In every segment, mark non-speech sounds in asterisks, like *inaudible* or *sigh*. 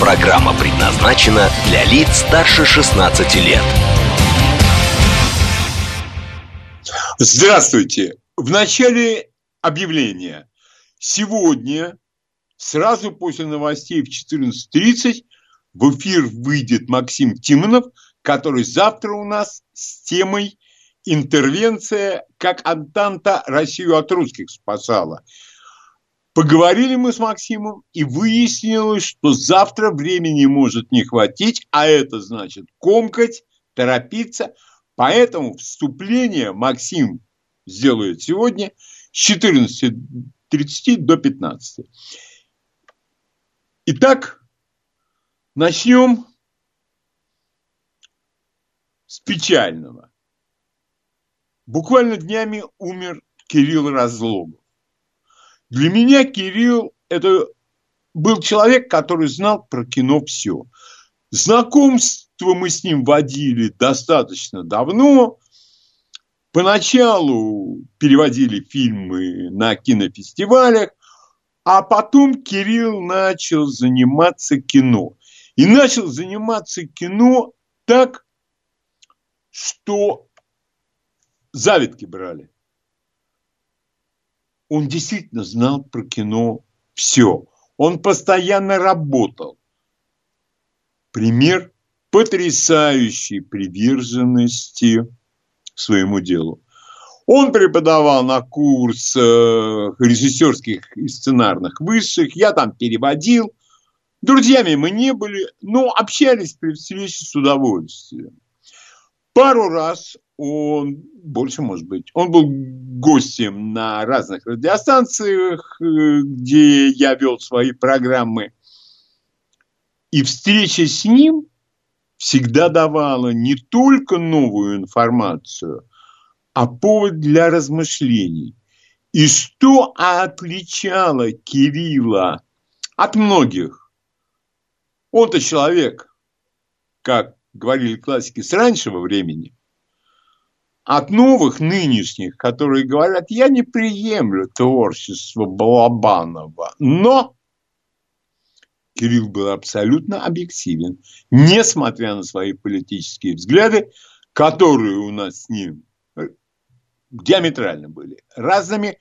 Программа предназначена для лиц старше 16 лет. Здравствуйте. В начале объявления. Сегодня, сразу после новостей в 14.30, в эфир выйдет Максим Тимонов, который завтра у нас с темой «Интервенция, как Антанта Россию от русских спасала». Поговорили мы с Максимом, и выяснилось, что завтра времени может не хватить, а это значит комкать, торопиться. Поэтому вступление Максим сделает сегодня с 14.30 до 15. Итак, начнем с печального. Буквально днями умер Кирилл Разлогов. Для меня Кирилл – это был человек, который знал про кино все. Знакомство мы с ним водили достаточно давно. Поначалу переводили фильмы на кинофестивалях, а потом Кирилл начал заниматься кино. И начал заниматься кино так, что завидки брали он действительно знал про кино все. Он постоянно работал. Пример потрясающей приверженности своему делу. Он преподавал на курсах режиссерских и сценарных высших. Я там переводил. Друзьями мы не были, но общались при встрече с удовольствием. Пару раз он, больше может быть, он был гостем на разных радиостанциях, э, где я вел свои программы. И встреча с ним всегда давала не только новую информацию, а повод для размышлений. И что отличало Кирилла от многих? Он-то человек, как говорили классики, с раннего времени – от новых нынешних, которые говорят, я не приемлю творчество Балабанова, но Кирилл был абсолютно объективен, несмотря на свои политические взгляды, которые у нас с ним диаметрально были разными.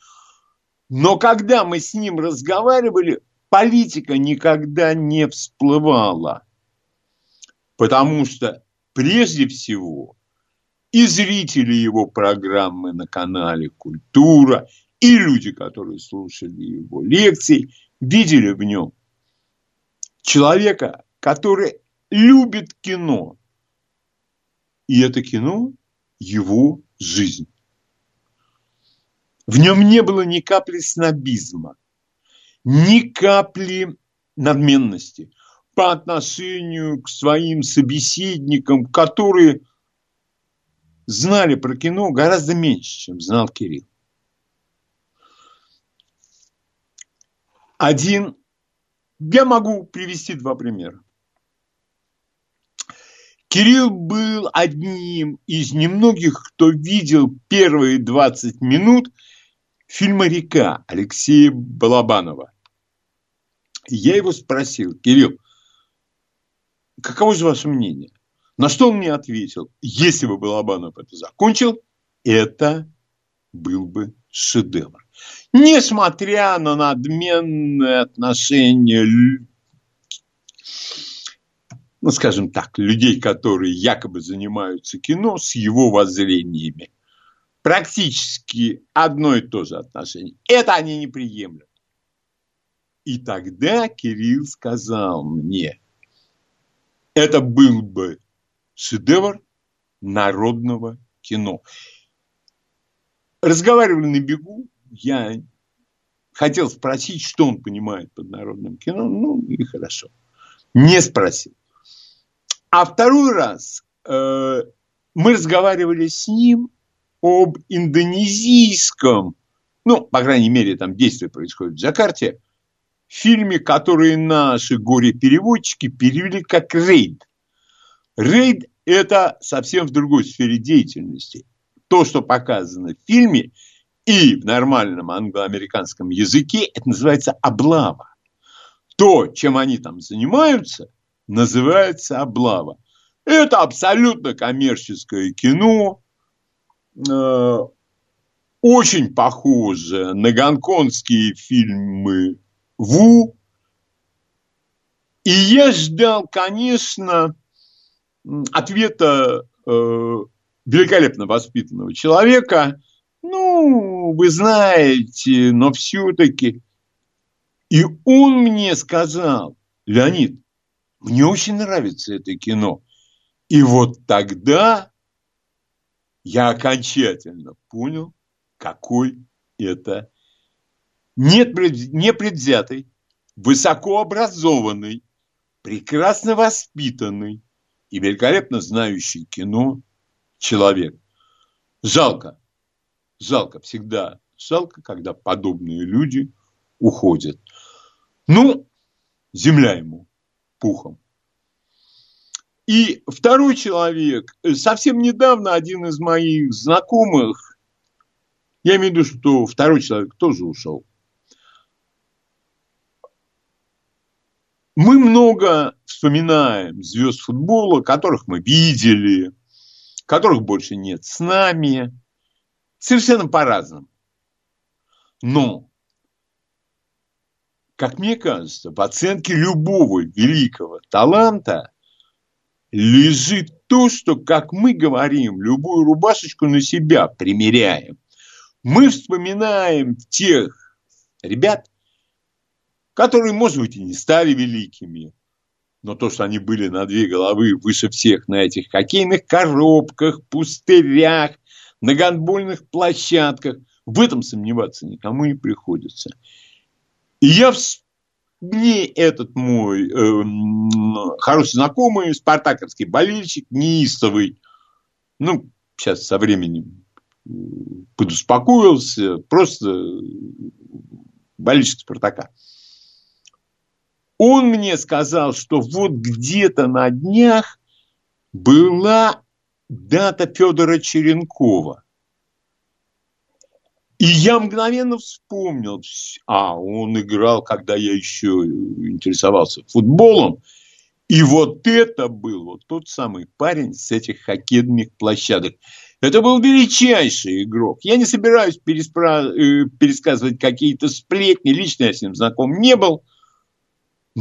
Но когда мы с ним разговаривали, политика никогда не всплывала. Потому что прежде всего и зрители его программы на канале «Культура», и люди, которые слушали его лекции, видели в нем человека, который любит кино. И это кино – его жизнь. В нем не было ни капли снобизма, ни капли надменности по отношению к своим собеседникам, которые знали про кино гораздо меньше, чем знал Кирилл. Один, я могу привести два примера. Кирилл был одним из немногих, кто видел первые 20 минут фильма «Река» Алексея Балабанова. Я его спросил, Кирилл, каково же ваше мнение? На что он мне ответил, если бы Балабанов это закончил, это был бы шедевр. Несмотря на надменное отношение, ну, скажем так, людей, которые якобы занимаются кино, с его воззрениями. Практически одно и то же отношение. Это они не приемлют. И тогда Кирилл сказал мне, это был бы шедевр народного кино. Разговаривали на бегу, я хотел спросить, что он понимает под народным кино, ну и хорошо. Не спросил. А второй раз э, мы разговаривали с ним об индонезийском, ну, по крайней мере, там действие происходит в Джакарте, фильме, который наши горе-переводчики перевели как «Рейд». «Рейд» – это совсем в другой сфере деятельности. То, что показано в фильме и в нормальном англо-американском языке, это называется облава. То, чем они там занимаются, называется облава. Это абсолютно коммерческое кино, э, очень похоже на гонконгские фильмы Ву. И я ждал, конечно, ответа э, великолепно воспитанного человека. Ну, вы знаете, но все-таки. И он мне сказал, Леонид, мне очень нравится это кино. И вот тогда я окончательно понял, какой это непредвзятый, высокообразованный, прекрасно воспитанный и великолепно знающий кино человек. Жалко, жалко всегда, жалко, когда подобные люди уходят. Ну, земля ему пухом. И второй человек, э, совсем недавно один из моих знакомых, я имею в виду, что второй человек тоже ушел. Мы много вспоминаем звезд футбола, которых мы видели, которых больше нет с нами, совершенно по-разному. Но, как мне кажется, в оценке любого великого таланта лежит то, что, как мы говорим, любую рубашечку на себя примеряем. Мы вспоминаем тех ребят, которые, может быть, и не стали великими, но то, что они были на две головы выше всех на этих хоккейных коробках, пустырях, на гандбольных площадках, в этом сомневаться никому не приходится. И я мне этот мой э, хороший знакомый, спартаковский болельщик, неистовый, ну, сейчас со временем подуспокоился, просто болельщик Спартака. Он мне сказал, что вот где-то на днях была дата Федора Черенкова. И я мгновенно вспомнил, а он играл, когда я еще интересовался футболом. И вот это был вот тот самый парень с этих хоккейных площадок. Это был величайший игрок. Я не собираюсь переспра... Э, пересказывать какие-то сплетни. Лично я с ним знаком не был.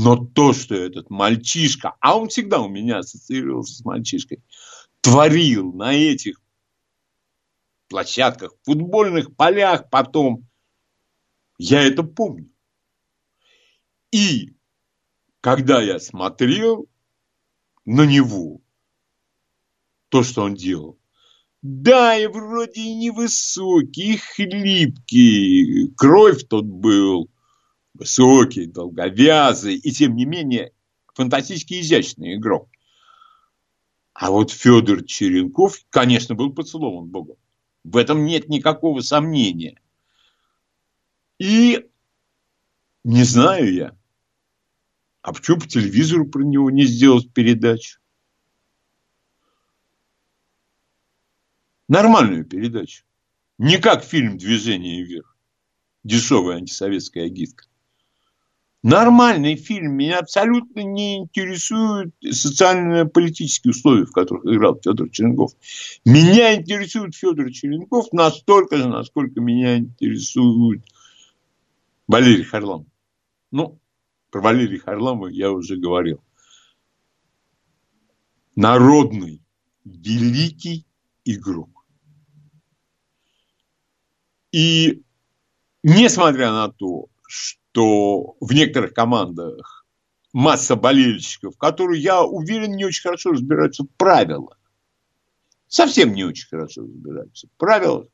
Но то, что этот мальчишка, а он всегда у меня ассоциировался с мальчишкой, творил на этих площадках, футбольных полях потом. Я это помню. И когда я смотрел на него, то, что он делал, да, и вроде и невысокий, и хлипкий, кровь тот был высокий, долговязый, и тем не менее фантастически изящный игрок. А вот Федор Черенков, конечно, был поцелован Богом. В этом нет никакого сомнения. И не знаю я, а почему по телевизору про него не сделать передачу? Нормальную передачу. Не как фильм «Движение вверх». Дешевая антисоветская агитка. Нормальный фильм. Меня абсолютно не интересуют социально-политические условия, в которых играл Федор Черенков. Меня интересует Федор Черенков настолько же, насколько меня интересует Валерий Харламов. Ну, про Валерия Харламова я уже говорил. Народный, великий игрок. И несмотря на то, что в некоторых командах масса болельщиков, которые, я уверен, не очень хорошо разбираются в правилах. Совсем не очень хорошо разбираются в правилах.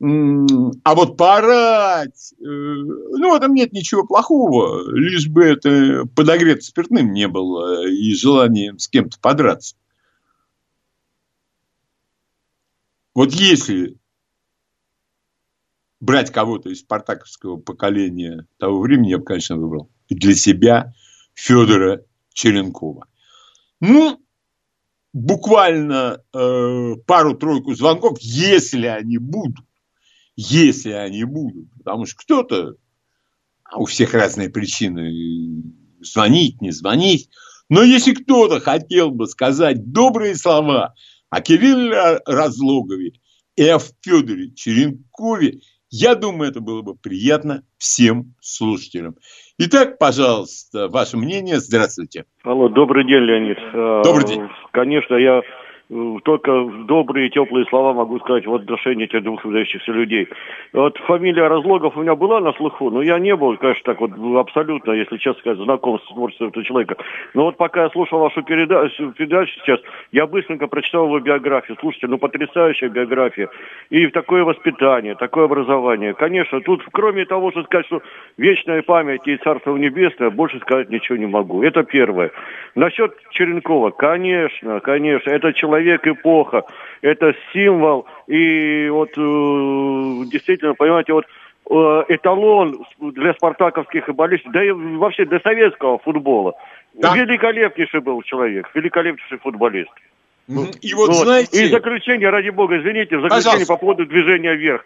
А вот поорать, э, ну, в этом нет ничего плохого, лишь бы это подогрето спиртным не было и желанием с кем-то подраться. Вот если брать кого-то из спартаковского поколения того времени, я бы, конечно, выбрал для себя Федора Черенкова. Ну, буквально э, пару-тройку звонков, если они будут, если они будут. Потому что кто-то, а у всех разные причины, звонить, не звонить. Но если кто-то хотел бы сказать добрые слова о Кирилле Разлогове и о Федоре Черенкове, я думаю, это было бы приятно всем слушателям. Итак, пожалуйста, ваше мнение. Здравствуйте. Алло, добрый день, Леонид. Добрый день. Конечно, я только добрые, теплые слова могу сказать в отношении этих двух выдающихся людей. Вот фамилия Разлогов у меня была на слуху, но я не был, конечно, так вот абсолютно, если честно сказать, знаком с творчеством этого человека. Но вот пока я слушал вашу передачу, передачу сейчас, я быстренько прочитал его биографию. Слушайте, ну потрясающая биография. И такое воспитание, такое образование. Конечно, тут кроме того, что сказать, что вечная память и Царство Небесное, больше сказать ничего не могу. Это первое. Насчет Черенкова, конечно, конечно, это человек человек эпоха, это символ, и вот э, действительно, понимаете, вот э, эталон для спартаковских футболистов, да и вообще для советского футбола. Да. Великолепнейший был человек, великолепнейший футболист. И вот, вот знаете... И заключение, ради бога, извините, в заключение Пожалуйста. по поводу движения вверх.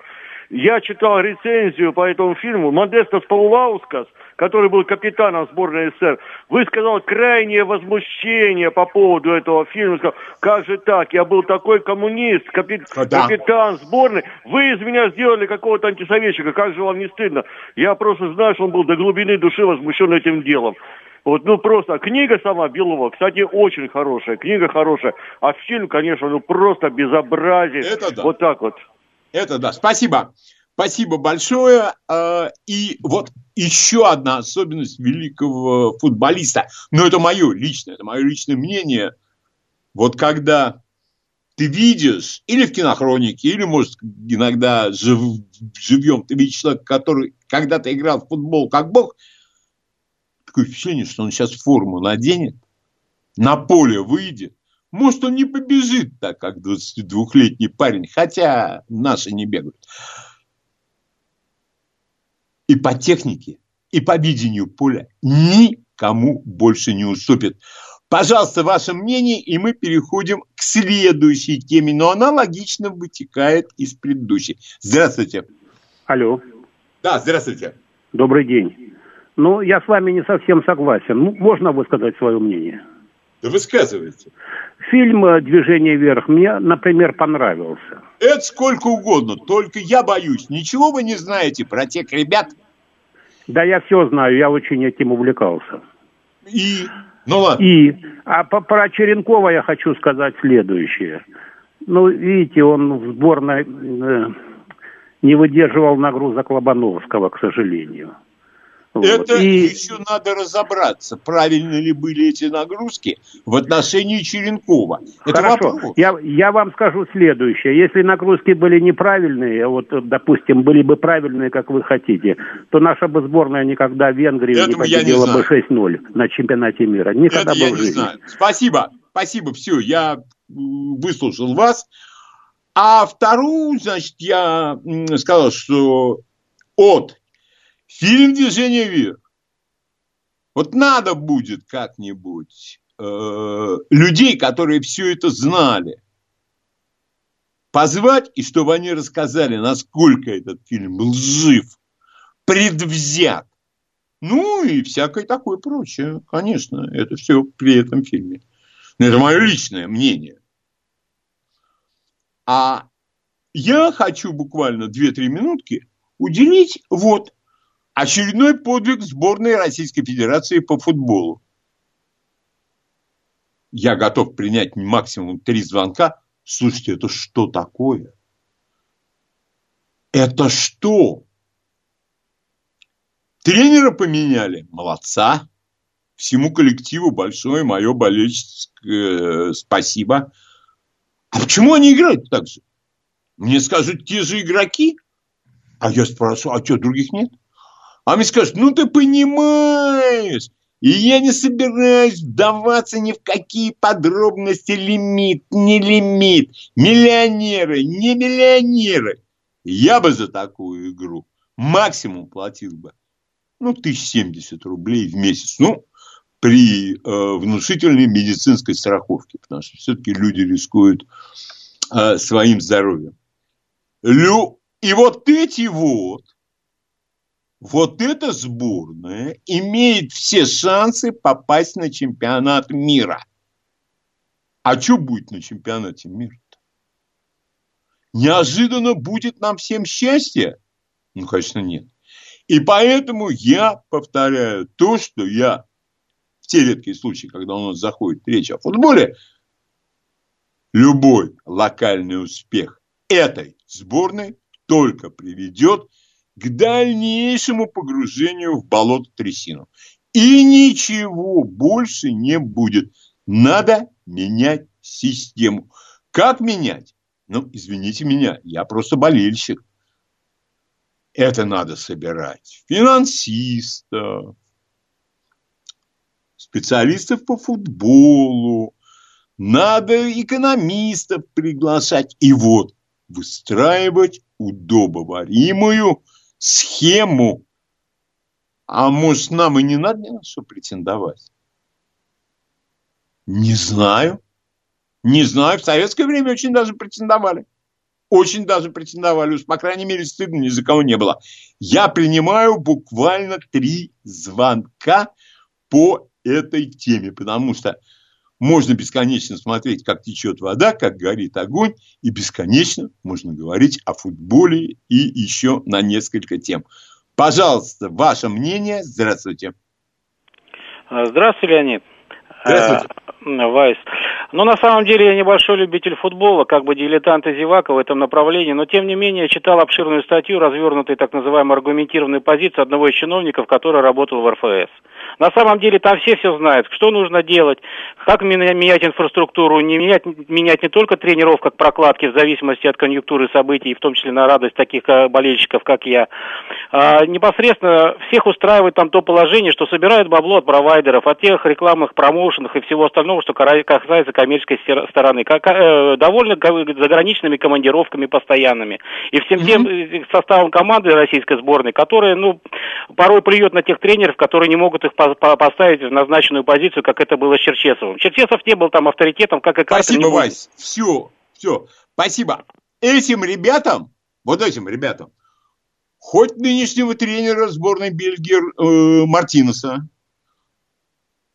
Я читал рецензию по этому фильму. Модестас Паулаускас, который был капитаном сборной СССР, высказал крайнее возмущение по поводу этого фильма. Сказал, как же так, я был такой коммунист, капи... да. капитан сборной, вы из меня сделали какого-то антисоветчика, как же вам не стыдно? Я просто знаю, что он был до глубины души возмущен этим делом. Вот, ну просто книга сама Белова, кстати, очень хорошая, книга хорошая, а фильм, конечно, ну просто безобразие. Это да. Вот так вот. Это да. Спасибо. Спасибо большое. А, и вот еще одна особенность великого футболиста. Но это мое личное, это мое личное мнение. Вот когда ты видишь, или в кинохронике, или, может, иногда жив, живьем, ты видишь человека, который когда-то играл в футбол как бог, такое впечатление, что он сейчас форму наденет, на поле выйдет, может, он не побежит так, как 22-летний парень, хотя наши не бегают. И по технике, и по видению поля никому больше не уступит. Пожалуйста, ваше мнение, и мы переходим к следующей теме, но она логично вытекает из предыдущей. Здравствуйте. Алло. Да, здравствуйте. Добрый день. Ну, я с вами не совсем согласен. Ну, можно высказать свое мнение? Да высказывайте. Фильм «Движение вверх» мне, например, понравился. Это сколько угодно, только я боюсь. Ничего вы не знаете про тех ребят? Да я все знаю, я очень этим увлекался. И? Ну ладно. И. А по, про Черенкова я хочу сказать следующее. Ну, видите, он в сборной э, не выдерживал нагрузок Лобановского, к сожалению. Это и... еще надо разобраться, правильно ли были эти нагрузки в отношении Черенкова. Это Хорошо. Я, я вам скажу следующее. Если нагрузки были неправильные, вот, допустим, были бы правильные, как вы хотите, то наша бы сборная никогда в Венгрии Этому не победила бы 6-0 на чемпионате мира. Никогда Это бы я в жизни. Не знаю. Спасибо. Спасибо. Все, я выслушал вас. А вторую, значит, я сказал, что от Фильм «Движение вверх». Вот надо будет как-нибудь э, людей, которые все это знали, позвать, и чтобы они рассказали, насколько этот фильм был жив, предвзят. Ну и всякое такое прочее. Конечно, это все при этом фильме. Но это мое личное мнение. А я хочу буквально 2-3 минутки уделить вот Очередной подвиг сборной Российской Федерации по футболу. Я готов принять максимум три звонка. Слушайте, это что такое? Это что? Тренера поменяли? Молодца. Всему коллективу большое мое болельческое спасибо. А почему они играют так же? Мне скажут, те же игроки. А я спрашиваю, а что, других нет? А мне скажут, ну ты понимаешь, и я не собираюсь вдаваться ни в какие подробности, лимит, не лимит, миллионеры, не миллионеры. Я бы за такую игру максимум платил бы, ну, тысяч семьдесят рублей в месяц. Ну, при э, внушительной медицинской страховке, потому что все-таки люди рискуют э, своим здоровьем. Лю... И вот эти вот, вот эта сборная имеет все шансы попасть на чемпионат мира. А что будет на чемпионате мира-то? Неожиданно будет нам всем счастье? Ну, конечно, нет. И поэтому я повторяю то, что я в те редкие случаи, когда у нас заходит речь о футболе, любой локальный успех этой сборной только приведет к дальнейшему погружению в болото трясину. И ничего больше не будет. Надо менять систему. Как менять? Ну, извините меня, я просто болельщик. Это надо собирать финансистов, специалистов по футболу, надо экономистов приглашать. И вот выстраивать удобоваримую схему. А может, нам и не надо ни на что претендовать? Не знаю. Не знаю. В советское время очень даже претендовали очень даже претендовали, уж, по крайней мере, стыдно ни за кого не было. Я принимаю буквально три звонка по этой теме, потому что можно бесконечно смотреть, как течет вода, как горит огонь, и бесконечно можно говорить о футболе и еще на несколько тем. Пожалуйста, ваше мнение. Здравствуйте. Здравствуйте, Леонид. Здравствуйте. Э, Вайс. Ну, на самом деле, я небольшой любитель футбола, как бы дилетант и зевака в этом направлении, но, тем не менее, читал обширную статью, развернутой так называемой аргументированной позиции одного из чиновников, который работал в РФС. На самом деле там все все знают, что нужно делать, как менять инфраструктуру, не менять, менять не только тренеров, как прокладки, в зависимости от конъюнктуры событий, в том числе на радость таких э, болельщиков, как я. А, непосредственно всех устраивает там то положение, что собирают бабло от провайдеров, от тех рекламных промоушенов и всего остального, что касается коммерческой стороны. Как, э, довольно заграничными командировками постоянными. И всем тем mm-hmm. составом команды российской сборной, которая, ну, порой плюет на тех тренеров, которые не могут их поставить в назначенную позицию, как это было с Черчесовым. Черчесов не был там авторитетом, как и Карпин. Спасибо, Вась. Все, все. Спасибо. Этим ребятам, вот этим ребятам, хоть нынешнего тренера сборной Бельгии э, Мартинеса,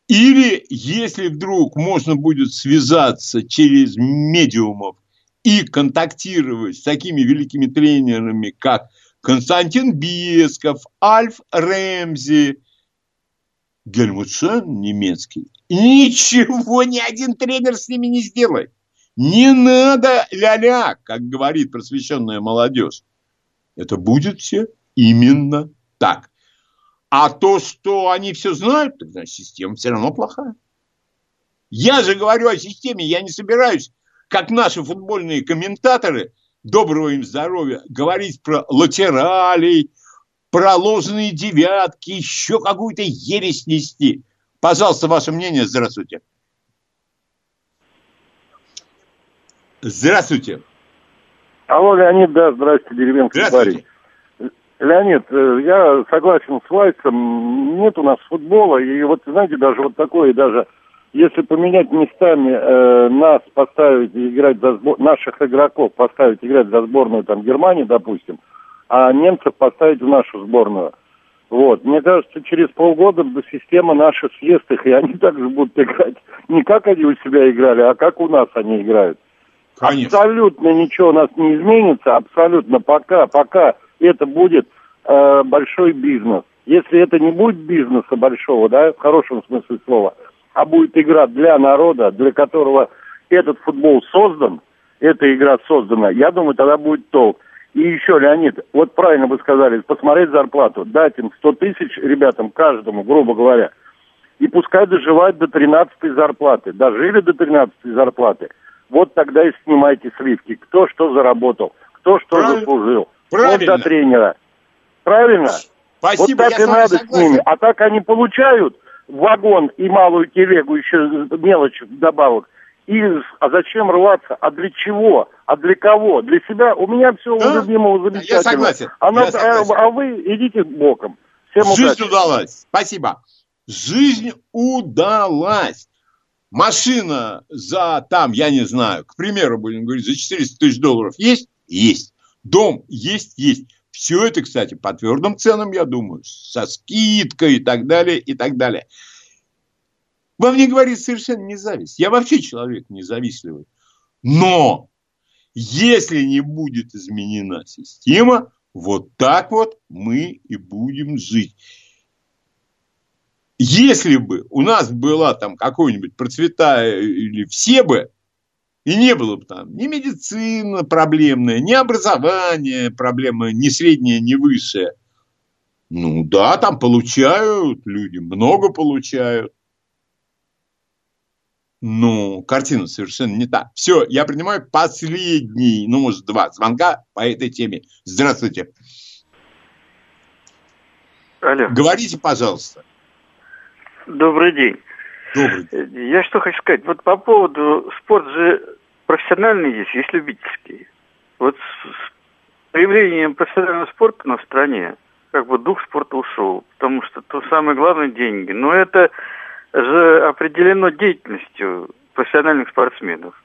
или если вдруг можно будет связаться через медиумов и контактировать с такими великими тренерами, как Константин Бесков, Альф Рэмзи, Гельмут Шен немецкий. Ничего ни один тренер с ними не сделает. Не надо ля-ля, как говорит просвещенная молодежь. Это будет все именно так. А то, что они все знают, тогда система все равно плохая. Я же говорю о системе, я не собираюсь, как наши футбольные комментаторы, доброго им здоровья, говорить про латералей, про ложные девятки, еще какую-то ересь нести. Пожалуйста, ваше мнение. Здравствуйте. Здравствуйте. Алло, Леонид, да, здравствуйте, деревенский здравствуйте. Леонид, э, я согласен с Вайсом, нет у нас футбола, и вот, знаете, даже вот такое, даже если поменять местами э, нас поставить играть за сбор... наших игроков поставить играть за сборную там Германии, допустим, а немцев поставить в нашу сборную. Вот. Мне кажется, через полгода система наша съест их, и они *laughs* также будут играть не как они у себя играли, а как у нас они играют. Конечно. Абсолютно ничего у нас не изменится, абсолютно пока, пока это будет э, большой бизнес. Если это не будет бизнеса большого, да, в хорошем смысле слова, а будет игра для народа, для которого этот футбол создан, эта игра создана, я думаю, тогда будет толк. И еще, Леонид, вот правильно вы сказали, посмотреть зарплату, дать им 100 тысяч ребятам, каждому, грубо говоря, и пускай доживают до 13 зарплаты. Дожили до 13 зарплаты. Вот тогда и снимайте сливки. Кто что заработал то, что Правильно. заслужил. Правильно. Вот до тренера. Правильно? Спасибо, вот так и надо согласен. с ними. А так они получают вагон и малую телегу, еще мелочь добавок. И, а зачем рваться? А для чего? А для кого? Для себя? У меня все да? у любимого замечательно. Я согласен. А, Я согласен. А, а вы идите боком. Всем Жизнь удачи. удалась. Спасибо. Жизнь удалась. Машина за там, я не знаю, к примеру, будем говорить, за 400 тысяч долларов есть? Есть. Дом есть? Есть. Все это, кстати, по твердым ценам, я думаю, со скидкой и так далее, и так далее. Вам не говорит совершенно не зависть. Я вообще человек независливый. Но если не будет изменена система, вот так вот мы и будем жить. Если бы у нас была там какой-нибудь процветая или все бы, и не было бы там ни медицина проблемная, ни образование проблемное, ни среднее, ни высшее. Ну да, там получают люди, много получают. Ну, картина совершенно не та. Все, я принимаю последний, ну, может, два звонка по этой теме. Здравствуйте. Алло. Говорите, пожалуйста. Добрый день. Добрый день. Я что хочу сказать. Вот по поводу спорт же профессиональный есть, есть любительский. Вот с появлением профессионального спорта на стране, как бы дух спорта ушел. Потому что то самое главное – деньги. Но это определено деятельностью профессиональных спортсменов.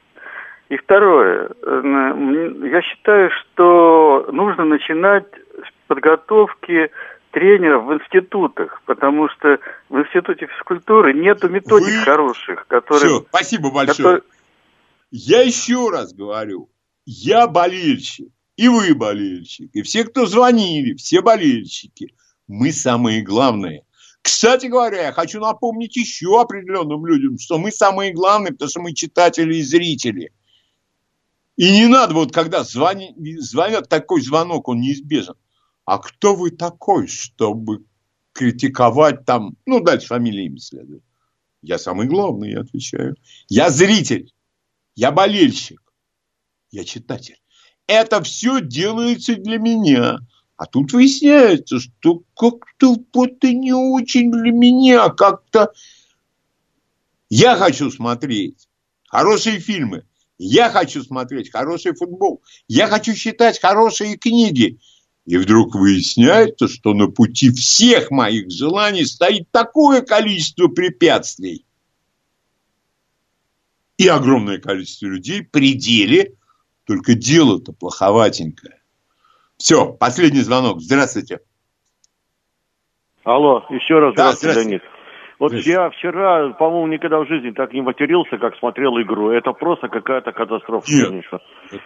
И второе, я считаю, что нужно начинать с подготовки тренеров в институтах, потому что в институте физкультуры нету методик Вы... хороших, которые... Все, спасибо большое. Которые... Я еще раз говорю, я болельщик, и вы болельщик, и все, кто звонили, все болельщики. Мы самые главные. Кстати говоря, я хочу напомнить еще определенным людям, что мы самые главные, потому что мы читатели и зрители. И не надо вот, когда звонят, звонят такой звонок, он неизбежен. А кто вы такой, чтобы критиковать там, ну, дальше фамилия имя следует. Я самый главный, я отвечаю. Я зритель, я болельщик, я читатель. Это все делается для меня. А тут выясняется, что как-то вот и не очень для меня, как-то я хочу смотреть хорошие фильмы, я хочу смотреть хороший футбол, я хочу читать хорошие книги. И вдруг выясняется, что на пути всех моих желаний стоит такое количество препятствий. И огромное количество людей при деле, только дело-то плоховатенькое. Все, последний звонок. Здравствуйте. Алло, еще раз да, здравствуйте, Леонид. Вот я вчера, по-моему, никогда в жизни так не матерился, как смотрел игру. Это просто какая-то катастрофа, Нет. конечно.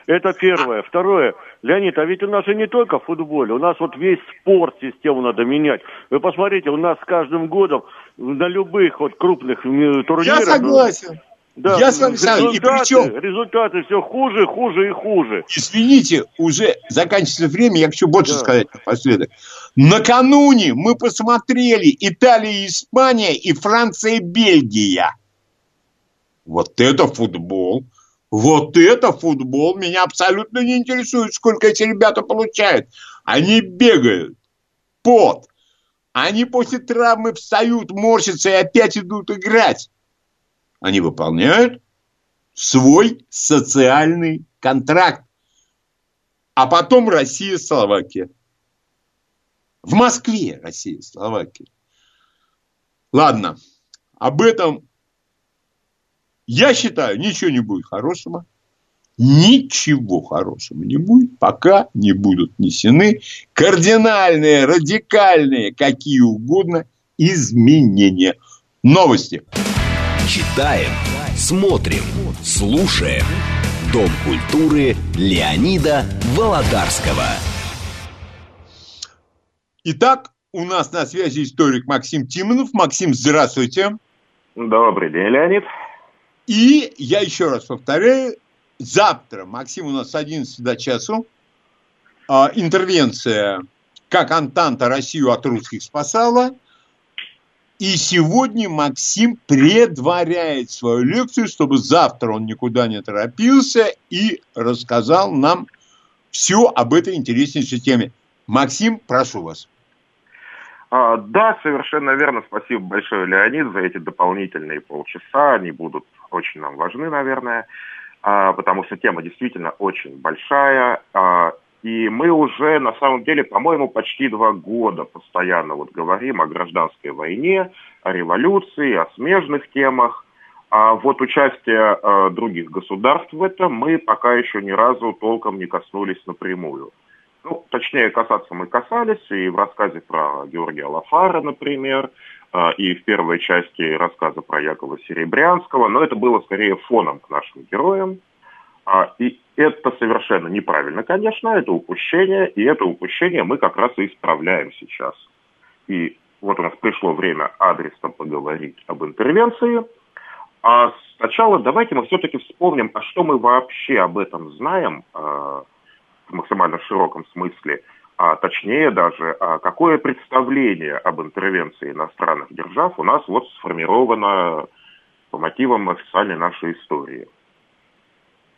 Это первое. Второе. Леонид, а ведь у нас же не только футбол, у нас вот весь спорт, систему надо менять. Вы посмотрите, у нас с каждым годом на любых вот крупных турнирах... Я согласен. Да, я с вами согласен. И причем... Результаты все хуже, хуже и хуже. Извините, уже заканчивается время, я хочу больше да. сказать напоследок. Накануне мы посмотрели Италия, Испания и Франция, Бельгия. Вот это футбол. Вот это футбол. Меня абсолютно не интересует, сколько эти ребята получают. Они бегают. Пот. Они после травмы встают, морщатся и опять идут играть. Они выполняют свой социальный контракт. А потом Россия, Словакия. В Москве Россия, Словакия. Ладно, об этом я считаю, ничего не будет хорошего. Ничего хорошего не будет, пока не будут внесены кардинальные, радикальные, какие угодно изменения. Новости. Читаем, смотрим, слушаем. Дом культуры Леонида Володарского. Итак, у нас на связи историк Максим Тимонов. Максим, здравствуйте. Добрый день, Леонид. И я еще раз повторяю, завтра, Максим, у нас с 11 до часу, а, интервенция «Как Антанта Россию от русских спасала», и сегодня Максим предваряет свою лекцию, чтобы завтра он никуда не торопился и рассказал нам все об этой интереснейшей теме. Максим, прошу вас. А, да, совершенно верно. Спасибо большое, Леонид, за эти дополнительные полчаса. Они будут очень нам важны, наверное, а, потому что тема действительно очень большая. А, и мы уже, на самом деле, по-моему, почти два года постоянно вот говорим о гражданской войне, о революции, о смежных темах. А вот участие э, других государств в этом мы пока еще ни разу толком не коснулись напрямую. Ну, точнее, касаться мы касались и в рассказе про Георгия Лафара, например, э, и в первой части рассказа про Якова Серебрянского, но это было скорее фоном к нашим героям. А, и это совершенно неправильно, конечно, это упущение, и это упущение мы как раз и исправляем сейчас. И вот у нас пришло время адресно поговорить об интервенции. А сначала давайте мы все-таки вспомним, а что мы вообще об этом знаем э, в максимально широком смысле, а точнее даже, а какое представление об интервенции иностранных держав у нас вот сформировано по мотивам официальной нашей истории.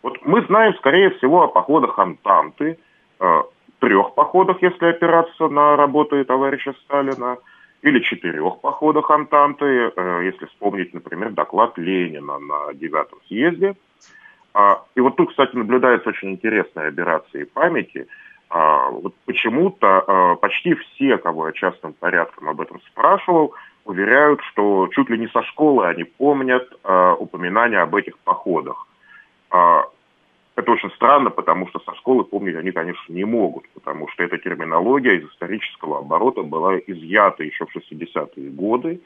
Вот мы знаем, скорее всего, о походах Антанты, э, трех походах, если опираться на работы товарища Сталина, или четырех походах Антанты, э, если вспомнить, например, доклад Ленина на девятом съезде. А, и вот тут, кстати, наблюдается очень интересная операция памяти. А, вот почему-то а, почти все, кого я частным порядком об этом спрашивал, уверяют, что чуть ли не со школы они помнят упоминания об этих походах. Это очень странно, потому что со школы помнить они, конечно, не могут, потому что эта терминология из исторического оборота была изъята еще в 60-е годы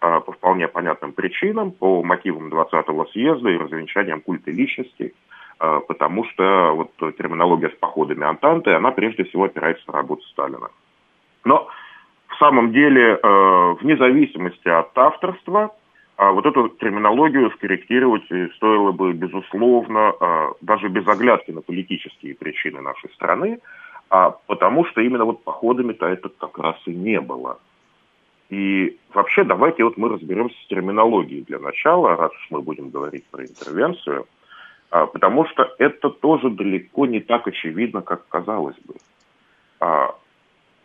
а, по вполне понятным причинам, по мотивам 20-го съезда и развенчаниям культа личности, а, потому что вот терминология с походами Антанты, она прежде всего опирается на работу Сталина. Но в самом деле, а, вне зависимости от авторства, а вот эту терминологию скорректировать стоило бы, безусловно, а, даже без оглядки на политические причины нашей страны, а потому что именно вот походами-то это как раз и не было. И вообще давайте вот мы разберемся с терминологией для начала, раз уж мы будем говорить про интервенцию, а, потому что это тоже далеко не так очевидно, как казалось бы.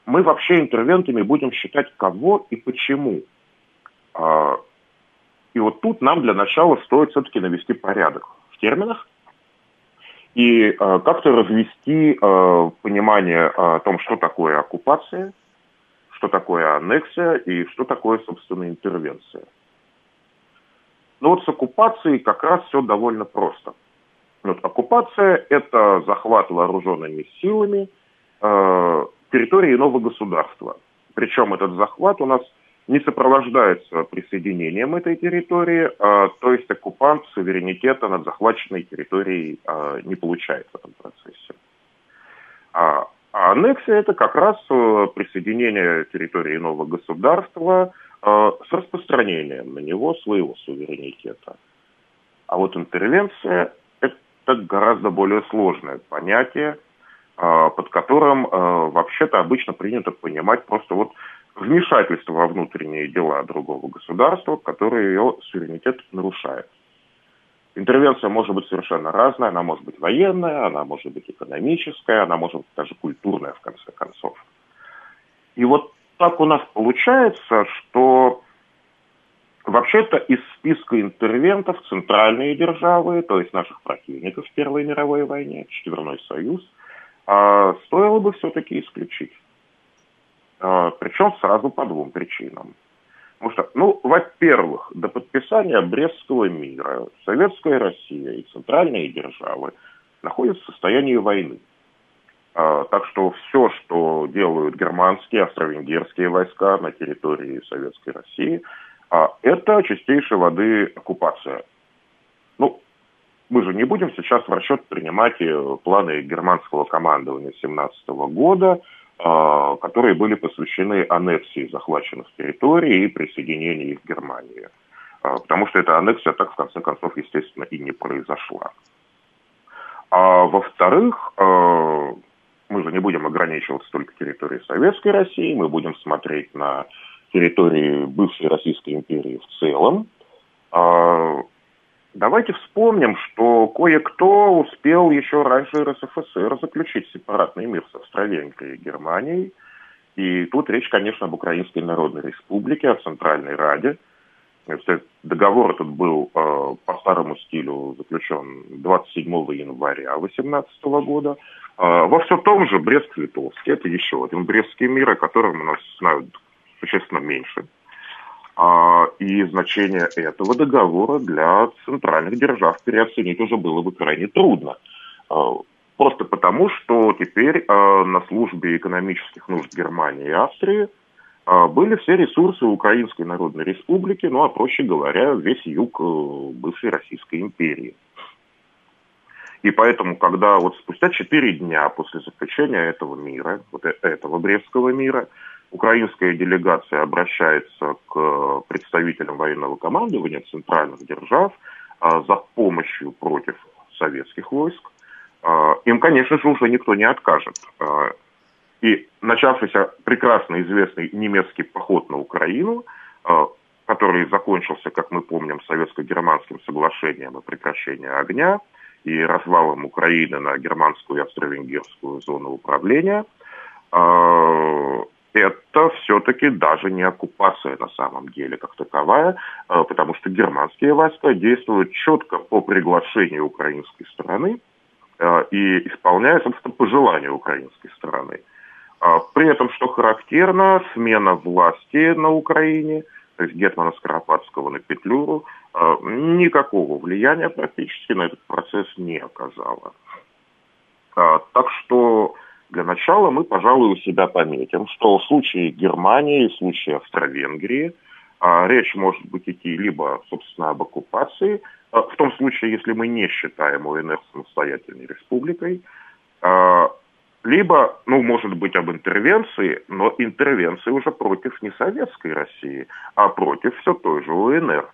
Мы вообще интервентами будем считать кого и почему. И вот тут нам для начала стоит все-таки навести порядок в терминах и э, как-то развести э, понимание о том, что такое оккупация, что такое аннексия и что такое, собственно, интервенция. Но вот с оккупацией как раз все довольно просто. Вот оккупация – это захват вооруженными силами э, территории иного государства. Причем этот захват у нас – не сопровождается присоединением этой территории, а, то есть оккупант суверенитета над захваченной территорией а, не получает в этом процессе. А, а аннексия это как раз э, присоединение территории нового государства а, с распространением на него своего суверенитета. А вот интервенция это гораздо более сложное понятие, под которым а, вообще-то обычно принято понимать просто вот вмешательство во внутренние дела другого государства, которое ее суверенитет нарушает. Интервенция может быть совершенно разная, она может быть военная, она может быть экономическая, она может быть даже культурная в конце концов. И вот так у нас получается, что вообще-то из списка интервентов центральные державы, то есть наших противников в Первой мировой войне, Четверной Союз, а, стоило бы все-таки исключить. А, Причем сразу по двум причинам. Потому что, ну, во-первых, до подписания Брестского мира Советская Россия и центральные державы находятся в состоянии войны. А, так что все, что делают германские, австро-венгерские войска на территории Советской России, а, это чистейшей воды оккупация. Ну, мы же не будем сейчас в расчет принимать э, планы германского командования 17 года, которые были посвящены аннексии захваченных территорий и присоединению их к Германии. А, потому что эта аннексия так, в конце концов, естественно, и не произошла. А во-вторых, а, мы же не будем ограничиваться только территорией Советской России, мы будем смотреть на территории бывшей Российской империи в целом. Давайте вспомним, что кое-кто успел еще раньше РСФСР заключить сепаратный мир с Австро-Венгрией и Германией. И тут речь, конечно, об Украинской Народной Республике, о Центральной Раде. Договор этот был э, по старому стилю заключен 27 января 2018 года. Э, во все том же Брест-Литовский, это еще один Брестский мир, о котором у нас знают существенно меньше. А, и значение этого договора для центральных держав переоценить уже было бы крайне трудно. А, просто потому, что теперь а, на службе экономических нужд Германии и Австрии были все ресурсы Украинской Народной Республики, ну а проще говоря, весь юг э, бывшей Российской империи. И поэтому, когда вот спустя четыре дня после заключения этого мира, вот э, этого Брестского мира, украинская делегация обращается к представителям военного командования центральных держав а, за помощью против советских войск, а, им, конечно же, уже никто не откажет. А, и начавшийся прекрасно известный немецкий поход на Украину, который закончился, как мы помним, советско-германским соглашением о прекращении огня и развалом Украины на германскую и австро-венгерскую зону управления, это все-таки даже не оккупация на самом деле как таковая, а, потому что германские войска действуют четко по приглашению украинской стороны а, и исполняют, собственно, по желанию украинской стороны. А, при этом, что характерно, смена власти на Украине, то есть Гетмана Скоропадского на Петлюру, никакого влияния практически на этот процесс не оказала. Так что для начала мы, пожалуй, у себя пометим, что в случае Германии, в случае Австро-Венгрии а, речь может быть идти либо, собственно, об оккупации, а, в том случае, если мы не считаем УНР самостоятельной республикой, а, либо, ну, может быть, об интервенции, но интервенции уже против не советской России, а против все той же УНР.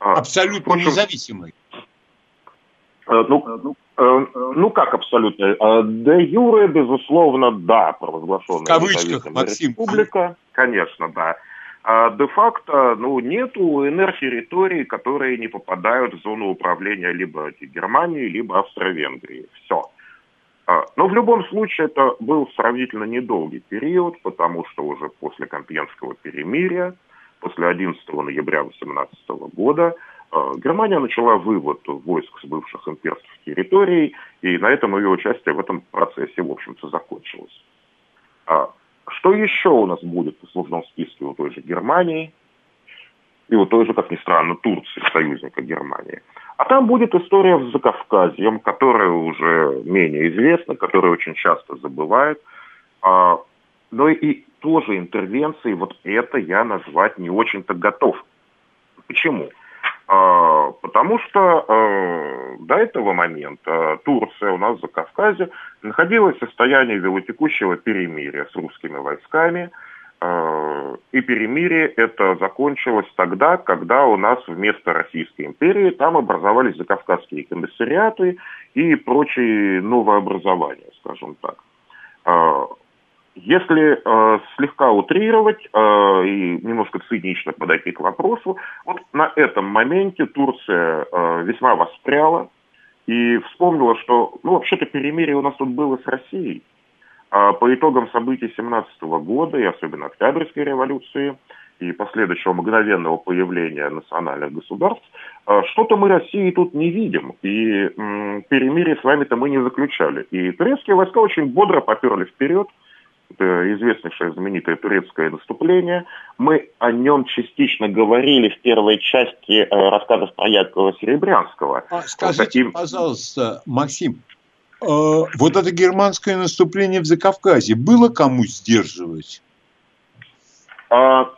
Абсолютно независимой. Э, ну, ну Э, ну как абсолютно? Э, де юре, безусловно, да, провозглашенная В кавычках, Максим. республика, конечно, да. А де-факто, ну, нет УНР территорий, которые не попадают в зону управления либо Германии, либо Австро-Венгрии. Все. А, но в любом случае это был сравнительно недолгий период, потому что уже после Компьенского перемирия, после 11 ноября 18 года, Германия начала вывод войск с бывших имперских территорий, и на этом ее участие в этом процессе, в общем-то, закончилось. А что еще у нас будет в послужном списке у той же Германии и у той же, как ни странно, Турции, союзника Германии? А там будет история с Закавказьем, которая уже менее известна, которая очень часто забывает. А, но и тоже интервенции, вот это я назвать не очень-то готов. Почему? А, потому что э, до этого момента Турция у нас за Кавказе находилась в состоянии велотекущего перемирия с русскими войсками. Э, и перемирие это закончилось тогда, когда у нас вместо Российской империи там образовались закавказские комиссариаты и прочие новообразования, скажем так. Э, если э, слегка утрировать э, и немножко цинично подойти к вопросу, вот на этом моменте Турция э, весьма воспряла и вспомнила, что, ну, вообще-то перемирие у нас тут было с Россией. А по итогам событий 17 года, и особенно Октябрьской революции, и последующего мгновенного появления национальных государств, э, что-то мы России тут не видим. И м, перемирие с вами-то мы не заключали. И турецкие войска очень бодро поперли вперед – известнейшее знаменитое турецкое наступление. Мы о нем частично говорили в первой части э, рассказов про Якова Серебрянского. А, скажите, таким... пожалуйста, Максим, э, вот это германское наступление в Закавказье было кому сдерживать? А,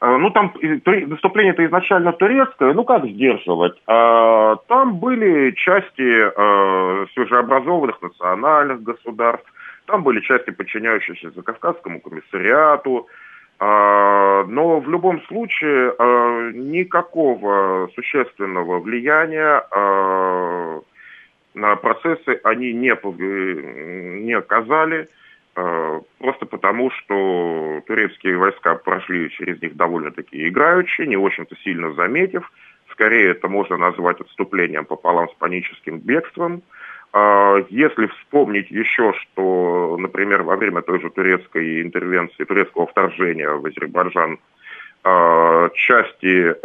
а ну, там наступление-то изначально турецкое, ну, как сдерживать? А, там были части а, свежеобразованных национальных государств, там были части, подчиняющиеся Закавказскому комиссариату, а, но в любом случае а, никакого существенного влияния а, на процессы они не, не оказали, просто потому, что турецкие войска прошли через них довольно-таки играючи, не очень-то сильно заметив, скорее это можно назвать отступлением пополам с паническим бегством. А, если вспомнить еще, что, например, во время той же турецкой интервенции, турецкого вторжения в Азербайджан а, части,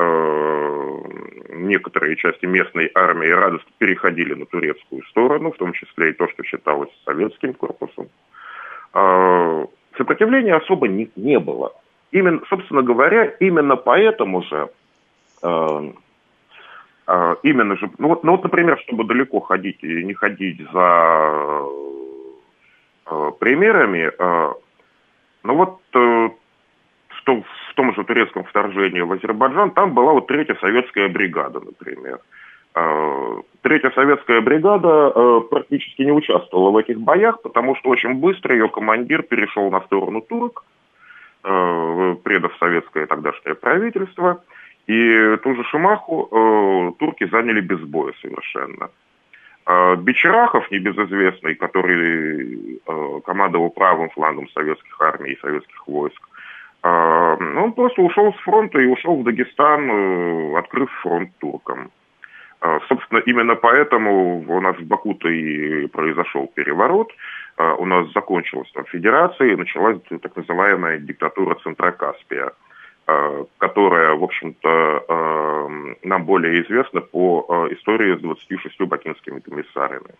некоторые части местной армии радостно переходили на турецкую сторону, в том числе и то, что считалось советским корпусом. Сопротивления особо не, не было. Именно, собственно говоря, именно поэтому же а, именно же, ну вот, ну вот, например, чтобы далеко ходить и не ходить за э, примерами, э, ну вот э, в, том, в том же турецком вторжении в Азербайджан, там была вот третья советская бригада, например. Третья советская бригада практически не участвовала в этих боях, потому что очень быстро ее командир перешел на сторону турок, предав советское тогдашнее правительство – и ту же Шимаху э, турки заняли без боя совершенно. Э, Бичерахов, небезызвестный, который э, командовал правым флангом советских армий и советских войск, э, он просто ушел с фронта и ушел в Дагестан, э, открыв фронт туркам. Э, собственно, именно поэтому у нас в Баку-то и произошел переворот. Э, у нас закончилась там федерация и началась так называемая диктатура Центрокаспия – которая, в общем-то, э, нам более известна по э, истории с 26 бакинскими комиссарами.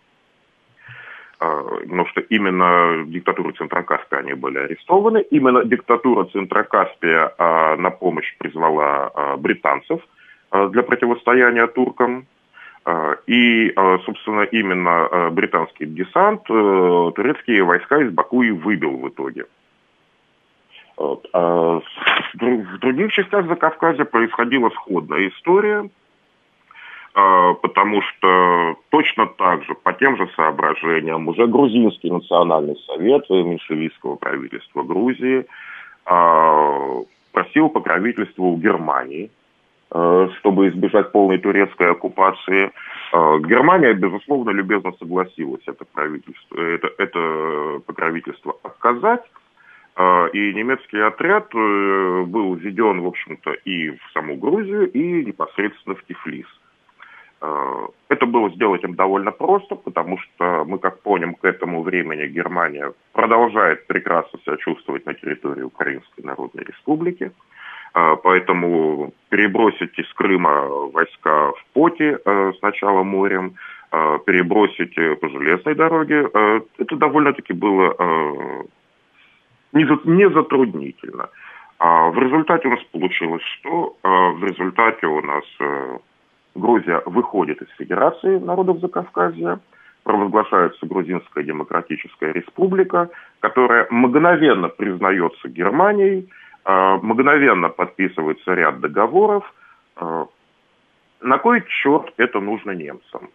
Потому что именно диктатуру Центрокаспия они были арестованы. Именно диктатура Центрокаспия на помощь призвала британцев для противостояния туркам. И, собственно, именно британский десант турецкие войска из Баку и выбил в итоге. Вот. А в других частях Закавказья происходила сходная история, а, потому что точно так же, по тем же соображениям, уже Грузинский национальный совет меньшевистского правительства Грузии а, просил покровительства у Германии, чтобы избежать полной турецкой оккупации. Германия, безусловно, любезно согласилась это, правительство, это, это покровительство оказать. А, и немецкий отряд э, был введен, в общем-то, и в саму Грузию, и непосредственно в Тифлис. А, это было сделать им довольно просто, потому что мы, как поняли, к этому времени Германия продолжает прекрасно себя чувствовать на территории Украинской Народной Республики. А, поэтому перебросить из Крыма войска в поте э, сначала морем, перебросить по железной дороге, э, это довольно-таки было не затруднительно. А в результате у нас получилось что? А в результате у нас э, Грузия выходит из Федерации народов Закавказья, провозглашается Грузинская Демократическая Республика, которая мгновенно признается Германией, э, мгновенно подписывается ряд договоров. Э, на кой черт это нужно немцам?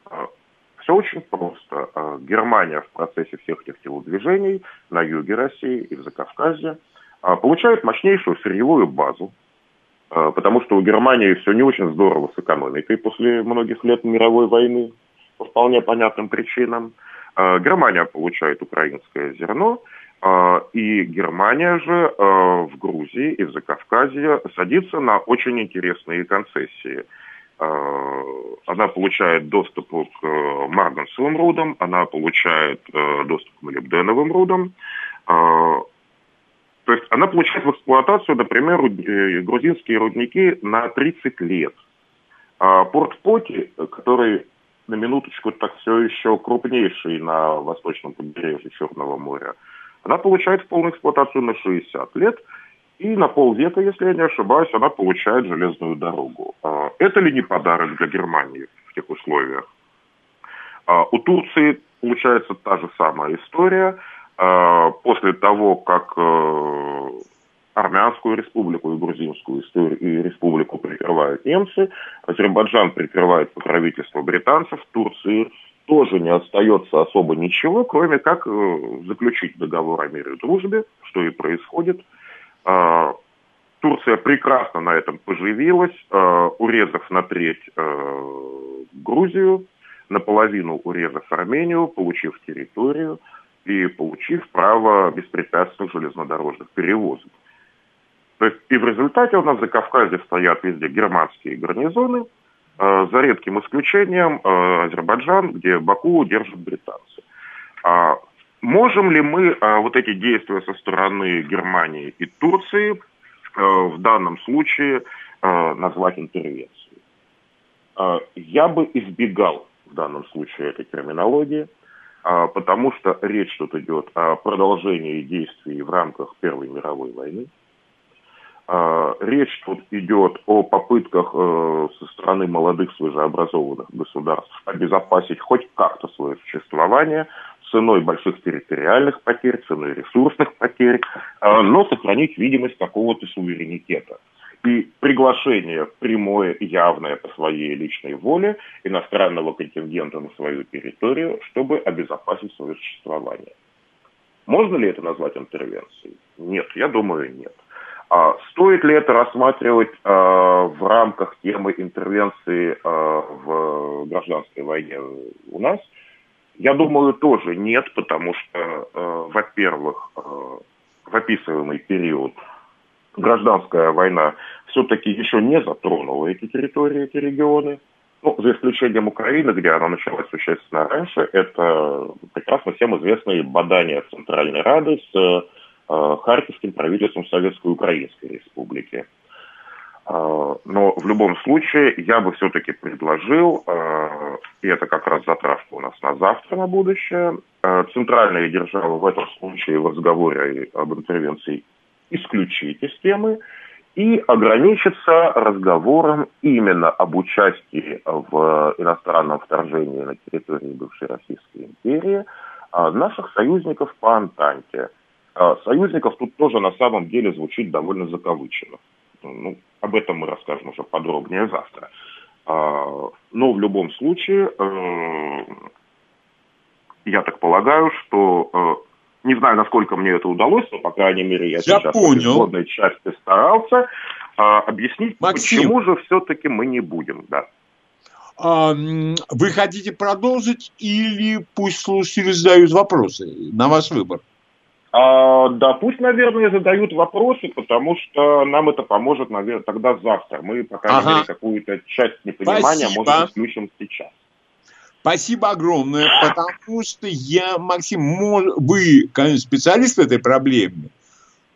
Все очень просто. А, Германия в процессе всех этих телодвижений на юге России и в Закавказье а, получает мощнейшую сырьевую базу, а, потому что у Германии все не очень здорово с экономикой после многих лет мировой войны по вполне понятным причинам. Германия получает украинское зерно, и Германия же в Грузии и в Закавказье садится на очень интересные концессии – она получает доступ к э, марганцевым рудам, она получает э, доступ к молибденовым рудам. То есть она получает в эксплуатацию, например, грузинские рудники на 30 лет. А порт Поти, который на минуточку так все еще крупнейший на восточном побережье Черного моря, она получает в полную эксплуатацию на 60 лет – и на полвека, если я не ошибаюсь, она получает железную дорогу. А, это ли не подарок для Германии в тех условиях? А, у Турции получается та же самая история. А, после того, как э, Армянскую республику и Грузинскую республику прикрывают немцы, Азербайджан прикрывает покровительство британцев, Турции тоже не остается особо ничего, кроме как э, заключить договор о мире и дружбе, что и происходит – Турция прекрасно на этом поживилась, а, урезав на треть а, Грузию, наполовину урезав Армению, получив территорию и получив право беспрепятственных железнодорожных перевозок. То есть и в результате у нас за Кавказе стоят везде германские гарнизоны, за редким исключением Азербайджан, где Баку держат британцы. А можем ли мы вот эти действия со стороны Германии и Турции в данном случае назвать интервенцией? Я бы избегал в данном случае этой терминологии, потому что речь тут идет о продолжении действий в рамках Первой мировой войны, а, речь тут идет о попытках э, со стороны молодых свежеобразованных государств обезопасить хоть как-то свое существование ценой больших территориальных потерь, ценой ресурсных потерь, а, но сохранить видимость какого-то суверенитета. И приглашение прямое, явное по своей личной воле иностранного контингента на свою территорию, чтобы обезопасить свое существование. Можно ли это назвать интервенцией? Нет, я думаю, нет. А стоит ли это рассматривать э, в рамках темы интервенции э, в гражданской войне у нас? Я думаю, тоже нет, потому что, э, во-первых, э, в описываемый период гражданская война все-таки еще не затронула эти территории, эти регионы. Ну, за исключением Украины, где она началась существенно раньше, это прекрасно всем известные бадания Центральной Рады с Э, харьковским правительством Советской Украинской Республики. Э, но в любом случае я бы все-таки предложил, э, и это как раз затравка у нас на завтра, на будущее, центральные державы в этом случае в разговоре об интервенции исключить из темы и ограничиться разговором именно об участии в иностранном вторжении на территории бывшей Российской империи наших союзников по Антанте – а союзников тут тоже на самом деле звучит довольно закавычено. Ну, об этом мы расскажем уже подробнее завтра. А, но в любом случае, э, я так полагаю, что э, не знаю, насколько мне это удалось, но, по крайней мере, я, я сейчас понял. в части старался а, объяснить, Максим. почему же все-таки мы не будем. Да. Вы хотите продолжить или пусть слушатели задают вопросы? На ваш выбор. А, да, пусть, наверное, задают вопросы, потому что нам это поможет, наверное, тогда завтра. Мы, по крайней ага. мере, какую-то часть непонимания Спасибо. может, исключим сейчас. Спасибо огромное, потому что я, Максим, вы, конечно, специалист в этой проблеме,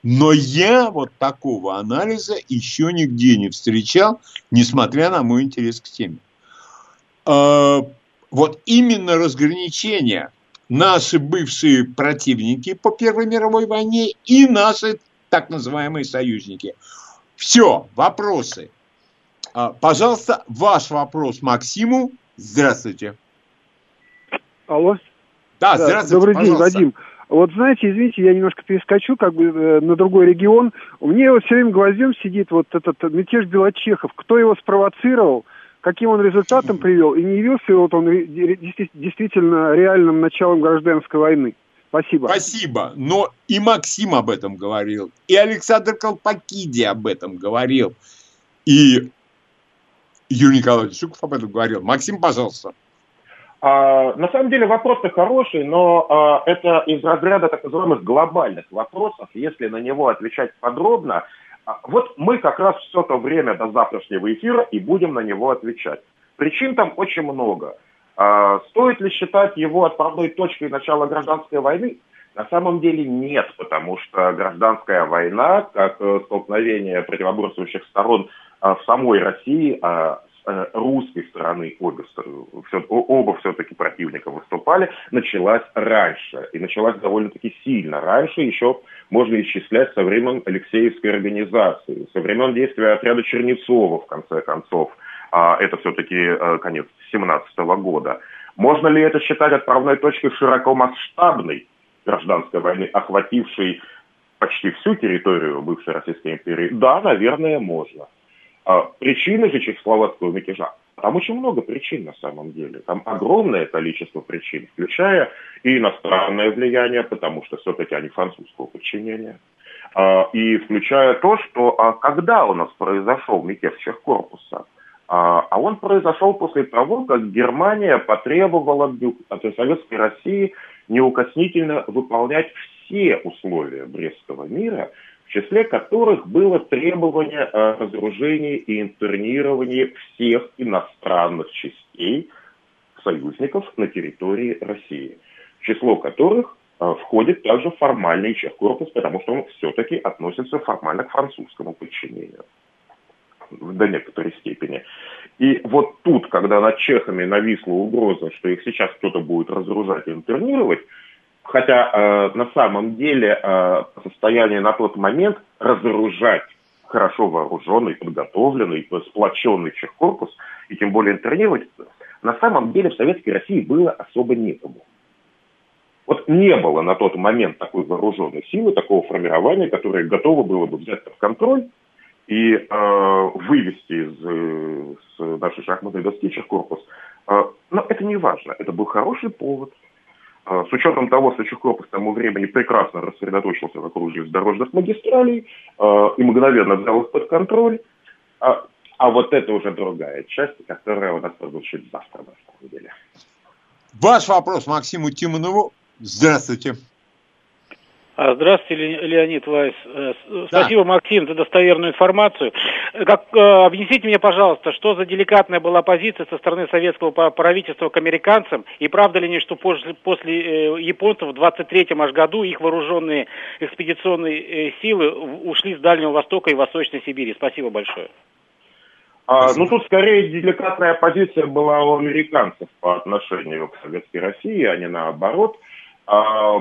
но я вот такого анализа еще нигде не встречал, несмотря на мой интерес к теме. А, вот именно разграничение – наши бывшие противники по Первой мировой войне и наши так называемые союзники. Все, вопросы. А, пожалуйста, ваш вопрос Максиму. Здравствуйте. Алло. Да, здравствуйте, Добрый пожалуйста. день, Вадим. Вот знаете, извините, я немножко перескочу как бы э, на другой регион. У меня вот все время гвоздем сидит вот этот мятеж Белочехов. Кто его спровоцировал? Каким он результатом привел, и не явился вот он действительно реальным началом гражданской войны. Спасибо. Спасибо. Но и Максим об этом говорил, и Александр Колпакиди об этом говорил, и Юрий Николаевич Шуков об этом говорил. Максим, пожалуйста. А, на самом деле вопрос-то хороший, но а, это из разряда так называемых глобальных вопросов. Если на него отвечать подробно, вот мы как раз все то время до завтрашнего эфира и будем на него отвечать. Причин там очень много. А, стоит ли считать его отправной точкой начала гражданской войны? На самом деле нет, потому что гражданская война, как э, столкновение противоборствующих сторон а, в самой России, русской стороны обе, все, оба все-таки противника выступали, началась раньше. И началась довольно-таки сильно раньше, еще можно исчислять со времен Алексеевской организации, со времен действия отряда Чернецова, в конце концов. А это все-таки э, конец 17 года. Можно ли это считать отправной точкой широкомасштабной гражданской войны, охватившей почти всю территорию бывшей Российской империи? Да, наверное, можно. А причины же чехословацкого мятежа, там очень много причин на самом деле. Там огромное количество причин, включая и иностранное влияние, потому что все-таки они французского подчинения, а, и включая то, что а когда у нас произошел мятеж Чехкорпуса, а, а он произошел после того, как Германия потребовала от Советской России неукоснительно выполнять все условия Брестского мира – в числе которых было требование о разоружении и интернировании всех иностранных частей союзников на территории России, число которых э, входит также формальный чехкорпус, потому что он все-таки относится формально к французскому подчинению до некоторой степени. И вот тут, когда над чехами нависла угроза, что их сейчас кто-то будет разоружать и интернировать, хотя э, на самом деле э, состояние на тот момент разоружать хорошо вооруженный, подготовленный, сплоченный чехкорпус, и тем более интернировать, на самом деле в Советской России было особо некому. Вот не было на тот момент такой вооруженной силы, такого формирования, которое готово было бы взять под контроль и э, вывести из э, с нашей шахматной доски чехкорпус. Э, но это не важно, это был хороший повод. Э, с учетом того, что чехкорпус к тому времени прекрасно рассредоточился вокруг железнодорожных магистралей э, и мгновенно взял их под контроль, а, а вот это уже другая часть, которая у нас прозвучит завтра, на самом деле. Ваш вопрос Максиму Тимонову. Здравствуйте. А, здравствуйте, Леонид Вайс. Э, спасибо, да. Максим, за достоверную информацию. Как, э, объясните мне, пожалуйста, что за деликатная была позиция со стороны советского правительства к американцам, и правда ли не, что после, после э, японцев в 23-м аж году их вооруженные экспедиционные силы ушли с Дальнего Востока и Восточной Сибири? Спасибо большое. А, ну, тут скорее деликатная позиция была у американцев по отношению к Советской России, а не наоборот –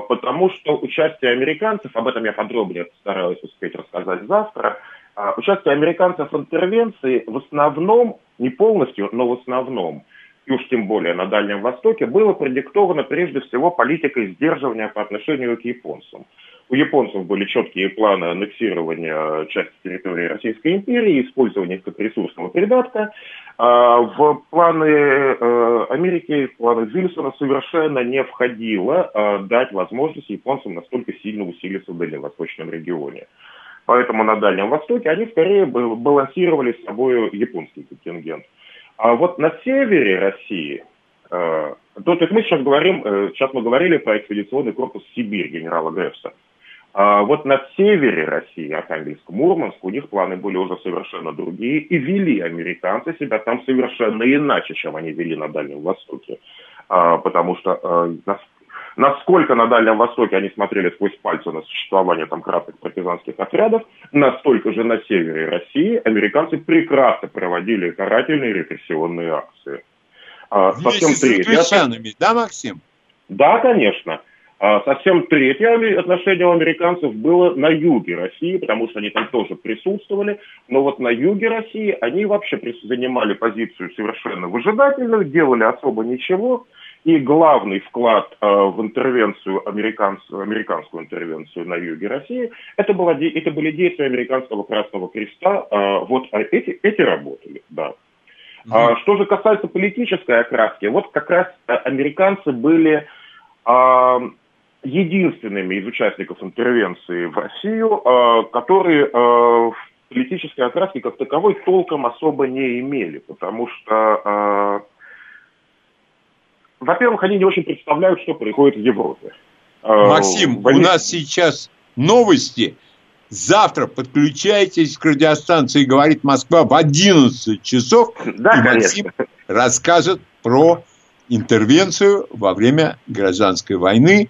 потому что участие американцев, об этом я подробнее стараюсь успеть рассказать завтра, а, участие американцев в интервенции в основном, не полностью, но в основном, и уж тем более на Дальнем Востоке, было продиктовано прежде всего политикой сдерживания по отношению к японцам. У японцев были четкие планы аннексирования части территории Российской империи, использования их как ресурсного придатка. А, в планы э, Америки, в планы Вильсона совершенно не входило а, дать возможность японцам настолько сильно усилиться в дальневосточном регионе. Поэтому на Дальнем Востоке они скорее балансировали с собой японский контингент. А вот на севере России, э, то, то есть мы сейчас говорим, э, сейчас мы говорили про экспедиционный корпус Сибирь генерала Грефса. А вот на севере России, Архангельск, Мурманск, у них планы были уже совершенно другие, и вели американцы себя там совершенно иначе, чем они вели на Дальнем Востоке. А, потому что а, насколько на Дальнем Востоке они смотрели сквозь пальцы на существование там красных партизанских отрядов, настолько же на севере России американцы прекрасно проводили карательные репрессионные акции. А, совсем третье. Да, Максим? Да, конечно. А совсем третье отношение у американцев было на юге России, потому что они там тоже присутствовали. Но вот на юге России они вообще занимали позицию совершенно выжидательную, делали особо ничего. И главный вклад э, в интервенцию, американскую, американскую интервенцию на юге России, это, было, это были действия американского Красного Креста. Э, вот а эти, эти работали, да. Mm-hmm. А, что же касается политической окраски, вот как раз американцы были единственными из участников интервенции в Россию, э, которые э, в политической окраске как таковой толком особо не имели, потому что, э, во-первых, они не очень представляют, что происходит в Европе. Максим, Они... у нас сейчас новости. Завтра подключайтесь к радиостанции «Говорит Москва» в 11 часов. Да, и Максим конечно. расскажет про интервенцию во время гражданской войны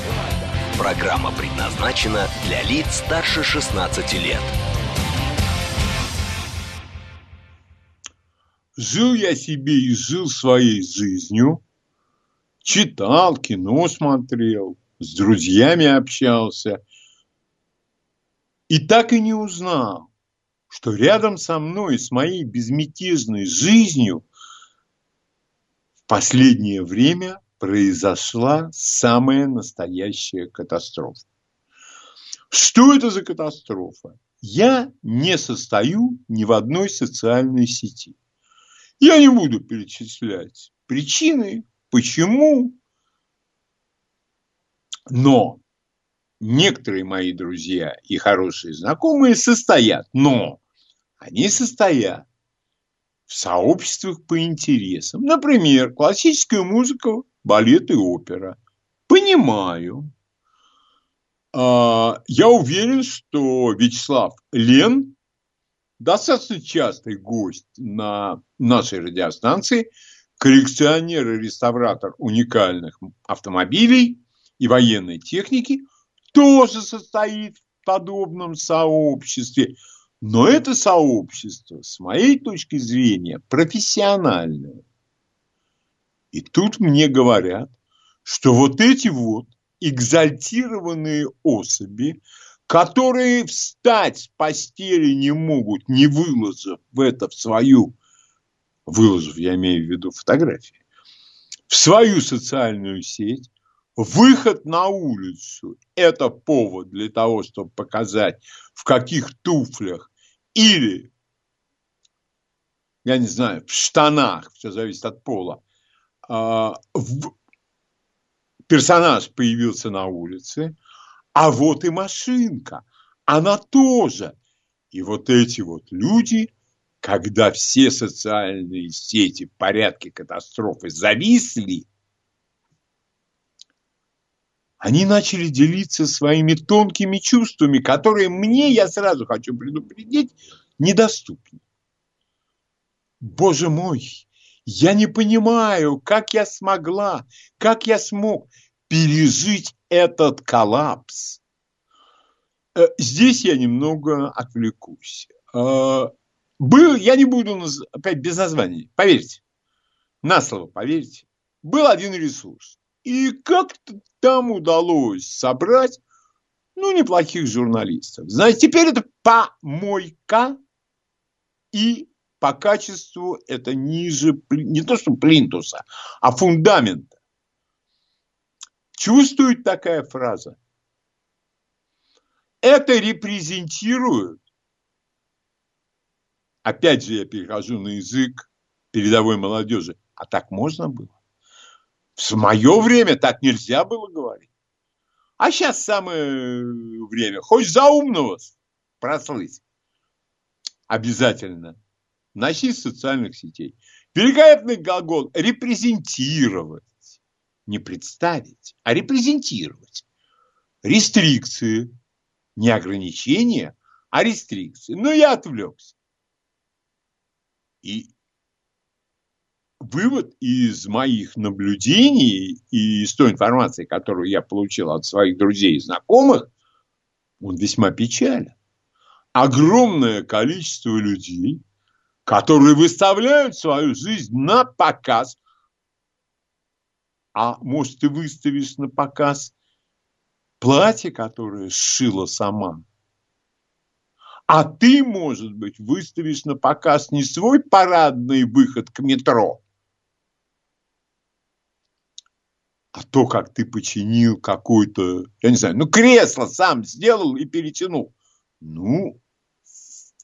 Программа предназначена для лиц старше 16 лет. Жил я себе и жил своей жизнью. Читал, кино смотрел, с друзьями общался. И так и не узнал, что рядом со мной, с моей безмятежной жизнью, в последнее время произошла самая настоящая катастрофа. Что это за катастрофа? Я не состою ни в одной социальной сети. Я не буду перечислять причины, почему, но некоторые мои друзья и хорошие знакомые состоят, но они состоят в сообществах по интересам. Например, классическая музыка, балет и опера. Понимаю. А, я уверен, что Вячеслав Лен достаточно частый гость на нашей радиостанции, коллекционер и реставратор уникальных автомобилей и военной техники, тоже состоит в подобном сообществе. Но это сообщество, с моей точки зрения, профессиональное. И тут мне говорят, что вот эти вот экзальтированные особи, которые встать с постели не могут, не выложив в это в свою, выложив, я имею в виду фотографии, в свою социальную сеть, Выход на улицу – это повод для того, чтобы показать, в каких туфлях или, я не знаю, в штанах, все зависит от пола, персонаж появился на улице, а вот и машинка, она тоже. И вот эти вот люди, когда все социальные сети в порядке катастрофы зависли, они начали делиться своими тонкими чувствами, которые мне, я сразу хочу предупредить, недоступны. Боже мой, я не понимаю, как я смогла, как я смог пережить этот коллапс. Э, здесь я немного отвлекусь. Э, был, я не буду, опять без названий, поверьте, на слово поверьте, был один ресурс. И как-то там удалось собрать, ну, неплохих журналистов. Знаете, теперь это помойка, и по качеству это ниже, не то что плинтуса, а фундамента. Чувствует такая фраза? Это репрезентирует, опять же я перехожу на язык передовой молодежи, а так можно было? В мое время так нельзя было говорить. А сейчас самое время. Хоть за умного прослыть. Обязательно. С социальных сетей. Великолепный глагол репрезентировать. Не представить, а репрезентировать. Рестрикции. Не ограничения, а рестрикции. Но я отвлекся. И вывод из моих наблюдений и из той информации, которую я получил от своих друзей и знакомых, он весьма печален. Огромное количество людей, которые выставляют свою жизнь на показ, а может ты выставишь на показ платье, которое сшила сама, а ты, может быть, выставишь на показ не свой парадный выход к метро, а то, как ты починил какой-то, я не знаю, ну, кресло сам сделал и перетянул. Ну,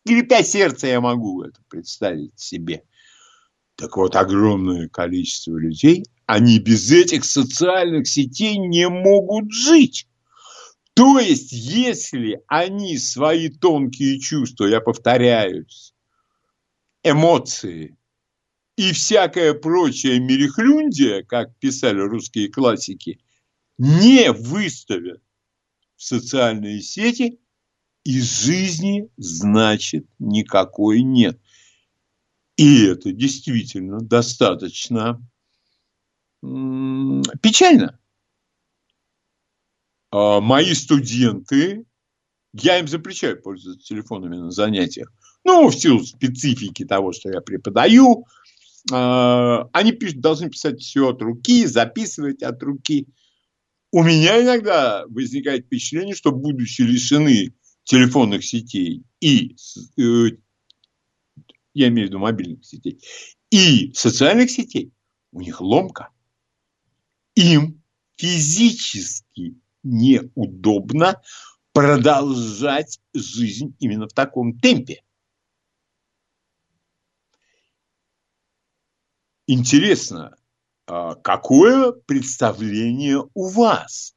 скрипя сердце я могу это представить себе. Так вот, огромное количество людей, они без этих социальных сетей не могут жить. То есть, если они свои тонкие чувства, я повторяюсь, эмоции, и всякая прочая мерехлюндия, как писали русские классики, не выставят в социальные сети, и жизни, значит, никакой нет. И это действительно достаточно печально. А мои студенты, я им запрещаю пользоваться телефонами на занятиях, ну, в силу специфики того, что я преподаю, а, они пишут, должны писать все от руки, записывать от руки. У меня иногда возникает впечатление, что будучи лишены телефонных сетей и, э, я имею в виду мобильных сетей, и социальных сетей, у них ломка. Им физически неудобно продолжать жизнь именно в таком темпе. Интересно, а какое представление у вас?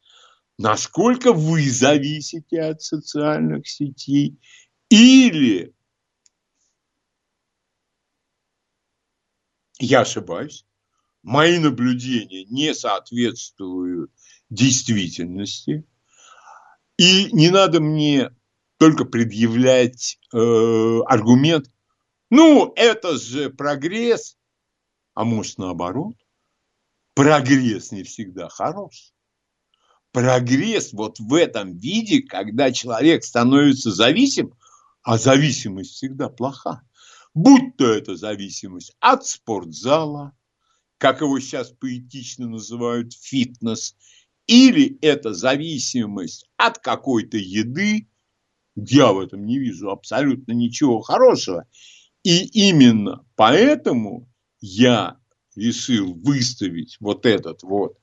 Насколько вы зависите от социальных сетей? Или я ошибаюсь, мои наблюдения не соответствуют действительности, и не надо мне только предъявлять э, аргумент, ну, это же прогресс, а может наоборот, прогресс не всегда хорош. Прогресс вот в этом виде, когда человек становится зависим, а зависимость всегда плоха. Будь то это зависимость от спортзала, как его сейчас поэтично называют, фитнес, или это зависимость от какой-то еды, я в этом не вижу абсолютно ничего хорошего. И именно поэтому я решил выставить вот этот вот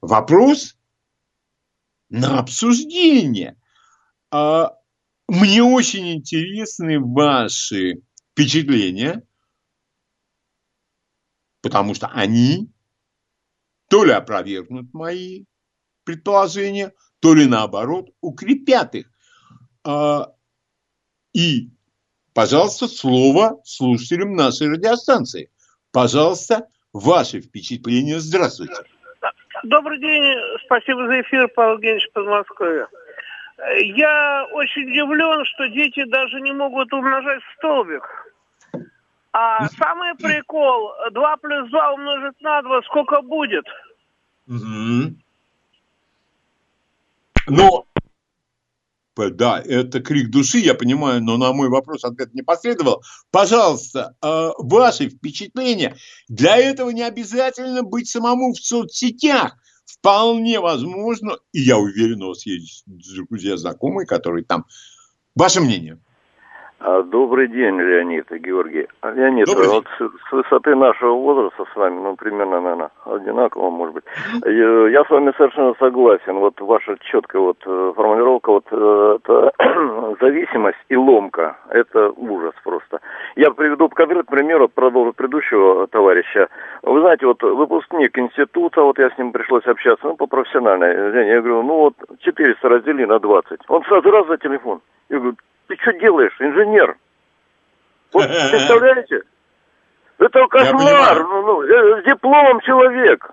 вопрос на обсуждение. А, мне очень интересны ваши впечатления, потому что они то ли опровергнут мои предположения, то ли наоборот укрепят их. А, и, пожалуйста, слово слушателям нашей радиостанции. Пожалуйста, ваши впечатления. Здравствуйте. Добрый день. Спасибо за эфир, Павел Евгеньевич Подмосковье. Я очень удивлен, что дети даже не могут умножать столбик. А самый прикол, 2 плюс 2 умножить на 2, сколько будет? Угу. Но да, это крик души, я понимаю, но на мой вопрос ответ не последовал. Пожалуйста, э, ваши впечатления. Для этого не обязательно быть самому в соцсетях. Вполне возможно, и я уверен, у вас есть друзья, знакомые, которые там. Ваше мнение? А, добрый день, Леонид и Георгий. А, Леонид, Добрый вот с, с высоты нашего возраста с вами, ну, примерно, наверное, одинаково, может быть. Я, я с вами совершенно согласен. Вот ваша четкая вот э, формулировка, вот э, это *clears throat* зависимость и ломка, это ужас просто. Я приведу конкретный пример, вот продолжу предыдущего товарища. Вы знаете, вот выпускник института, вот я с ним пришлось общаться, ну, по профессиональной. Я говорю, ну, вот 400 раздели на 20. Он сразу раз за телефон. Я говорю, ты что делаешь, инженер? Вот *laughs* представляете? Это кошмар. Ну, ну, э, с дипломом человек.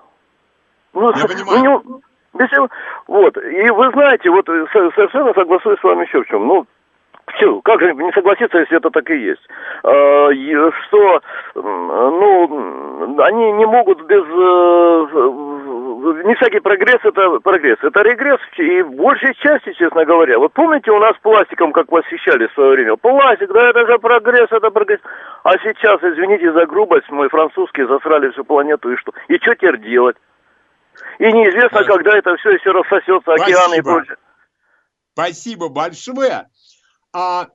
Ну, Я понимаю. Ну, без, вот. И вы знаете, вот э, совершенно соглашусь с вами еще в чем. Ну, все, как же не согласиться, если это так и есть? А, что, ну, они не могут без... Не всякий прогресс это прогресс, это регресс и в большей части, честно говоря. Вот помните, у нас пластиком, как восхищали в свое время? Пластик, да это же прогресс, это прогресс. А сейчас, извините за грубость, мой французский засрали всю планету и что? И что теперь делать? И неизвестно, да. когда это все еще рассосется, океаны и прочее. Спасибо большое. А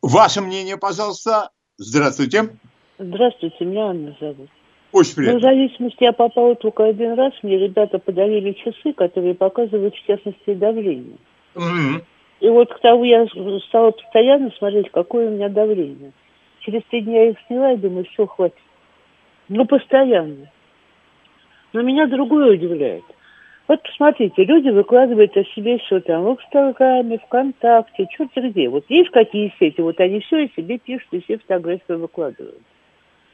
ваше мнение, пожалуйста. Здравствуйте. Здравствуйте, меня Анна зовут. Очень приятно. Ну, в зависимости, я попала только один раз. Мне ребята подарили часы, которые показывают, в частности, давление. mm И вот к тому я стала постоянно смотреть, какое у меня давление. Через три дня я их сняла и думаю, все, хватит. Ну, постоянно. Но меня другое удивляет. Вот посмотрите, люди выкладывают о себе все там в Инстаграме, ВКонтакте, черт где. Вот есть какие сети, вот они все о себе пишут и все фотографии выкладывают.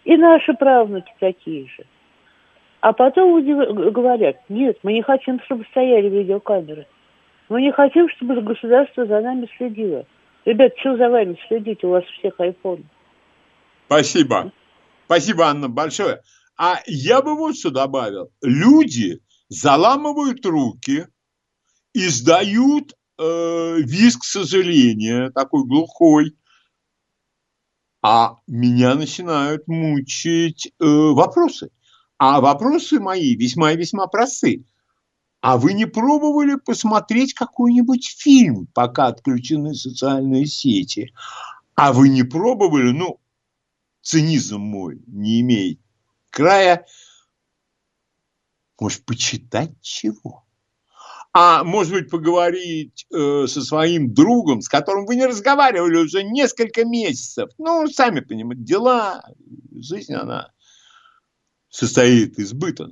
И наши правнуки такие же. А потом говорят, нет, мы не хотим, чтобы стояли видеокамеры. Мы не хотим, чтобы государство за нами следило. Ребят, что за вами следить? У вас всех айфон. Спасибо. Спасибо, Анна, большое. А я бы вот что добавил. Люди заламывают руки, издают э, визг сожаления, такой глухой, а меня начинают мучить э, вопросы. А вопросы мои весьма и весьма просты. А вы не пробовали посмотреть какой-нибудь фильм, пока отключены социальные сети? А вы не пробовали, ну, цинизм мой не имеет края, может, почитать чего? А может быть поговорить э, со своим другом, с которым вы не разговаривали уже несколько месяцев. Ну, сами понимаете, дела, жизнь, она состоит из быта.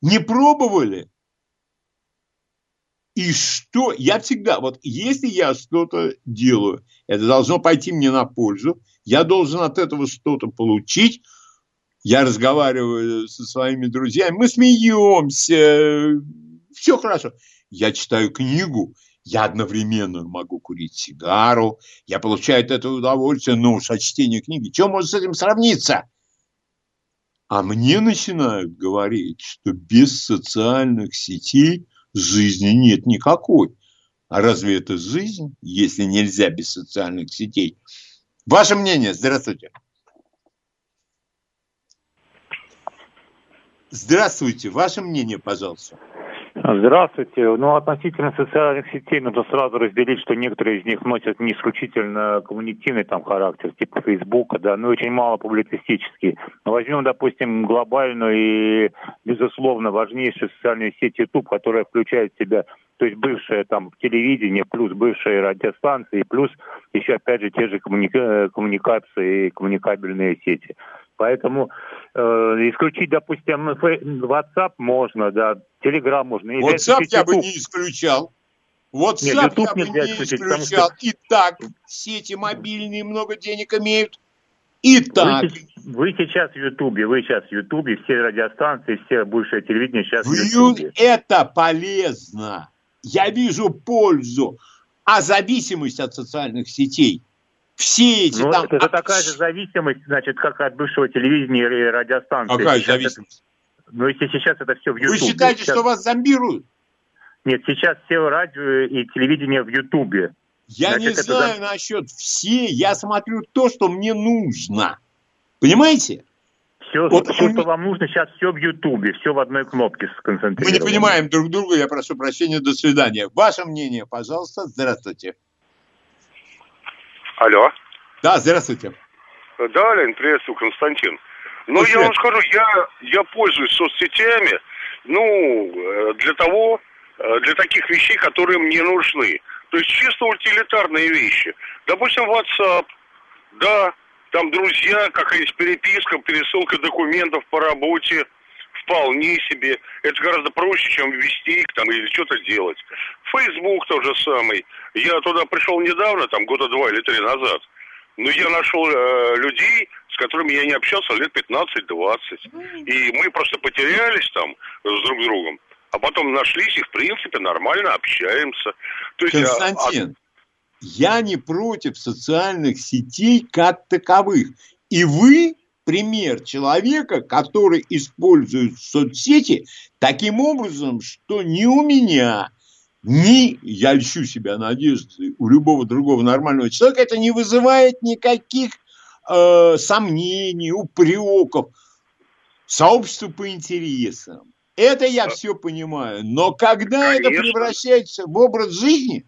Не пробовали? И что? Я всегда, вот если я что-то делаю, это должно пойти мне на пользу, я должен от этого что-то получить, я разговариваю со своими друзьями, мы смеемся, все хорошо. Я читаю книгу, я одновременно могу курить сигару, я получаю от этого удовольствие, но уж от чтения книги. Чем может с этим сравниться? А мне начинают говорить, что без социальных сетей жизни нет никакой. А разве это жизнь, если нельзя без социальных сетей? Ваше мнение? Здравствуйте. Здравствуйте. Ваше мнение, пожалуйста. Здравствуйте. Ну, относительно социальных сетей нужно сразу разделить, что некоторые из них носят не исключительно коммуникативный там характер, типа Фейсбука, да, но очень мало публицистический. Возьмем, допустим, глобальную и, безусловно, важнейшую социальную сеть YouTube, которая включает в себя то есть бывшее там телевидение, плюс бывшие радиостанции, плюс еще опять же те же коммуника- коммуникации, коммуникабельные сети. Поэтому э, исключить, допустим, WhatsApp можно, да, Telegram можно. WhatsApp я бы не исключал. WhatsApp Нет, я бы не исключал. Что... Итак, сети мобильные много денег имеют. Итак. Вы, вы сейчас в Ютубе, вы сейчас в Ютубе, все радиостанции, все бывшее телевидение сейчас в Ютубе. Это полезно. Я вижу пользу. А зависимость от социальных сетей все эти ну, там... Это, это такая же зависимость, значит, как от бывшего телевидения и радиостанции. Какая сейчас зависимость? Это, ну, если сейчас это все в YouTube. Вы считаете, сейчас... что вас зомбируют? Нет, сейчас все радио и телевидение в Ютубе. Я значит, не знаю зам... насчет все, я смотрю то, что мне нужно. Понимаете? Все, вот все он... что вам нужно, сейчас все в Ютубе, все в одной кнопке сконцентрировано. Мы не понимаем друг друга, я прошу прощения, до свидания. Ваше мнение, пожалуйста, здравствуйте. Алло. Да, здравствуйте. Да, Лень, приветствую, Константин. Ну, ну я вам скажу, я, я пользуюсь соцсетями, ну, э, для того, э, для таких вещей, которые мне нужны. То есть чисто утилитарные вещи. Допустим, WhatsApp, да, там друзья, какая-нибудь переписка, пересылка документов по работе, вполне себе. Это гораздо проще, чем ввести их там или что-то делать. Facebook тот же самый. Я туда пришел недавно, там года два или три назад. Но я нашел э, людей, с которыми я не общался лет 15-20. И мы просто потерялись там с друг другом. А потом нашлись и, в принципе, нормально общаемся. То есть, а, Константин, а... я не против социальных сетей как таковых. И вы пример человека, который использует соцсети таким образом, что ни у меня, ни, я льщу себя надежды, у любого другого нормального человека это не вызывает никаких э, сомнений, упреков. Сообщество по интересам. Это я все понимаю. Но когда Конечно. это превращается в образ жизни...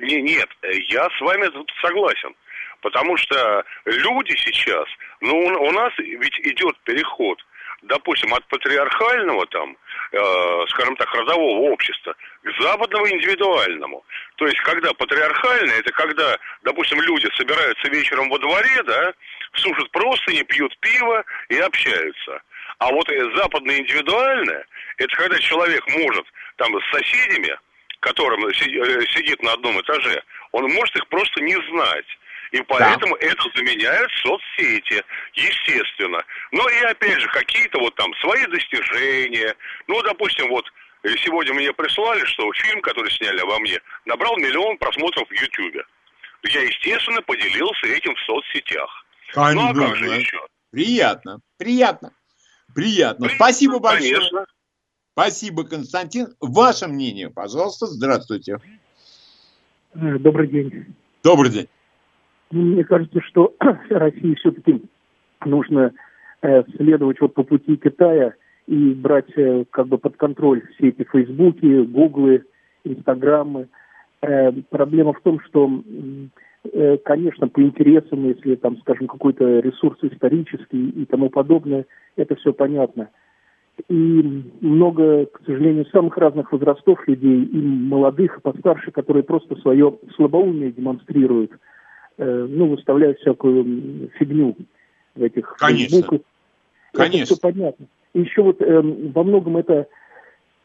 Нет, я с вами тут согласен. Потому что люди сейчас, ну у нас ведь идет переход, допустим, от патриархального там, скажем так, родового общества к западному индивидуальному. То есть, когда патриархальное, это когда, допустим, люди собираются вечером во дворе, да, сушат простыни, пьют пиво и общаются. А вот западное индивидуальное, это когда человек может там с соседями, которым э, сидит на одном этаже, он может их просто не знать. И поэтому да. это заменяет соцсети, естественно. Но и опять же, какие-то вот там свои достижения. Ну, допустим, вот сегодня мне прислали, что фильм, который сняли обо мне, набрал миллион просмотров в Ютьюбе. Я, естественно, поделился этим в соцсетях. Конечно. Ну, а как же еще? Приятно, приятно, приятно. приятно Спасибо большое. Конечно. Спасибо, Константин. Ваше мнение, пожалуйста. Здравствуйте. Добрый день. Добрый день. Мне кажется, что *clears throat* России все-таки нужно э, следовать вот по пути Китая и брать э, как бы под контроль все эти Фейсбуки, Гуглы, Инстаграмы. Э, проблема в том, что, конечно, по интересам, если там, скажем, какой-то ресурс исторический и тому подобное, это все понятно. И много, к сожалению, самых разных возрастов людей, и молодых, и постарше, которые просто свое слабоумие демонстрируют, ну, выставляют всякую фигню в этих Конечно. Фейсбуках. Конечно. Это все понятно. И еще вот э, во многом это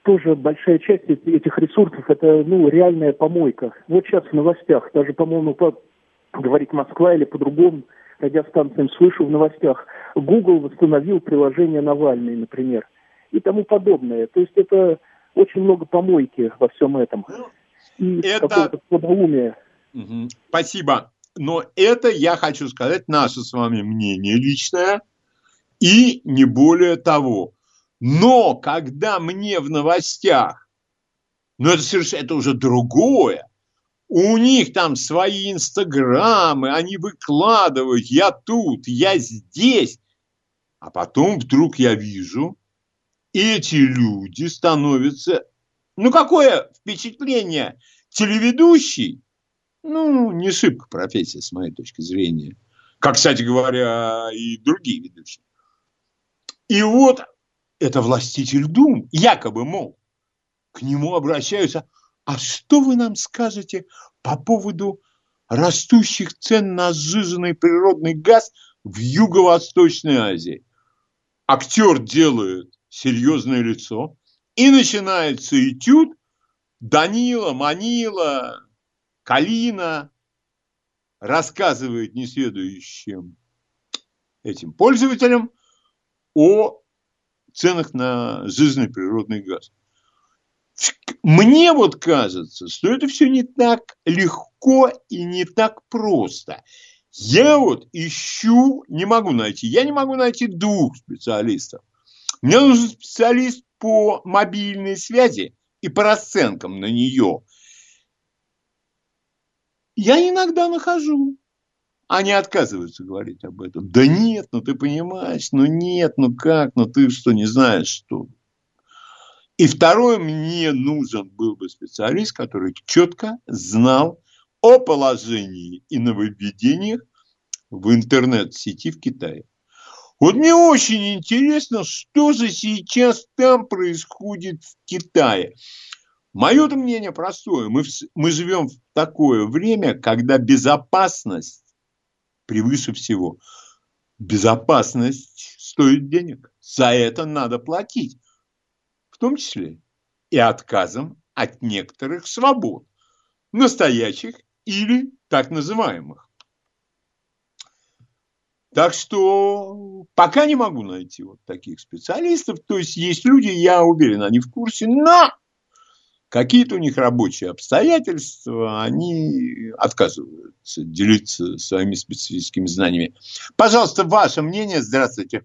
тоже большая часть этих ресурсов, это, ну, реальная помойка. Вот сейчас в новостях, даже, по-моему, по, говорит Москва или по-другому, радиостанциям слышу в новостях, Google восстановил приложение Навальный, например и тому подобное. То есть это очень много помойки во всем этом. И это... какого-то слабоумия. Угу. Спасибо. Но это, я хочу сказать, наше с вами мнение личное и не более того. Но когда мне в новостях, ну это совершенно, это уже другое, у них там свои инстаграмы, они выкладывают, я тут, я здесь. А потом вдруг я вижу, эти люди становятся... Ну, какое впечатление? Телеведущий, ну, не шибко профессия, с моей точки зрения. Как, кстати говоря, и другие ведущие. И вот это властитель дум, якобы, мол, к нему обращаются. А что вы нам скажете по поводу растущих цен на сжиженный природный газ в Юго-Восточной Азии? Актер делает серьезное лицо, и начинается этюд Данила, Манила, Калина рассказывает несведущим этим пользователям о ценах на жизненный природный газ. Мне вот кажется, что это все не так легко и не так просто. Я вот ищу, не могу найти, я не могу найти двух специалистов. Мне нужен специалист по мобильной связи и по расценкам на нее. Я иногда нахожу. Они отказываются говорить об этом. Да нет, ну ты понимаешь, ну нет, ну как, ну ты что, не знаешь что. И второе, мне нужен был бы специалист, который четко знал о положении и нововведениях в интернет-сети в Китае. Вот мне очень интересно, что же сейчас там происходит в Китае. Мое мнение простое. Мы, мы живем в такое время, когда безопасность превыше всего. Безопасность стоит денег. За это надо платить. В том числе и отказом от некоторых свобод. Настоящих или так называемых. Так что пока не могу найти вот таких специалистов. То есть есть люди, я уверен, они в курсе, но какие-то у них рабочие обстоятельства, они отказываются делиться своими специфическими знаниями. Пожалуйста, ваше мнение. Здравствуйте.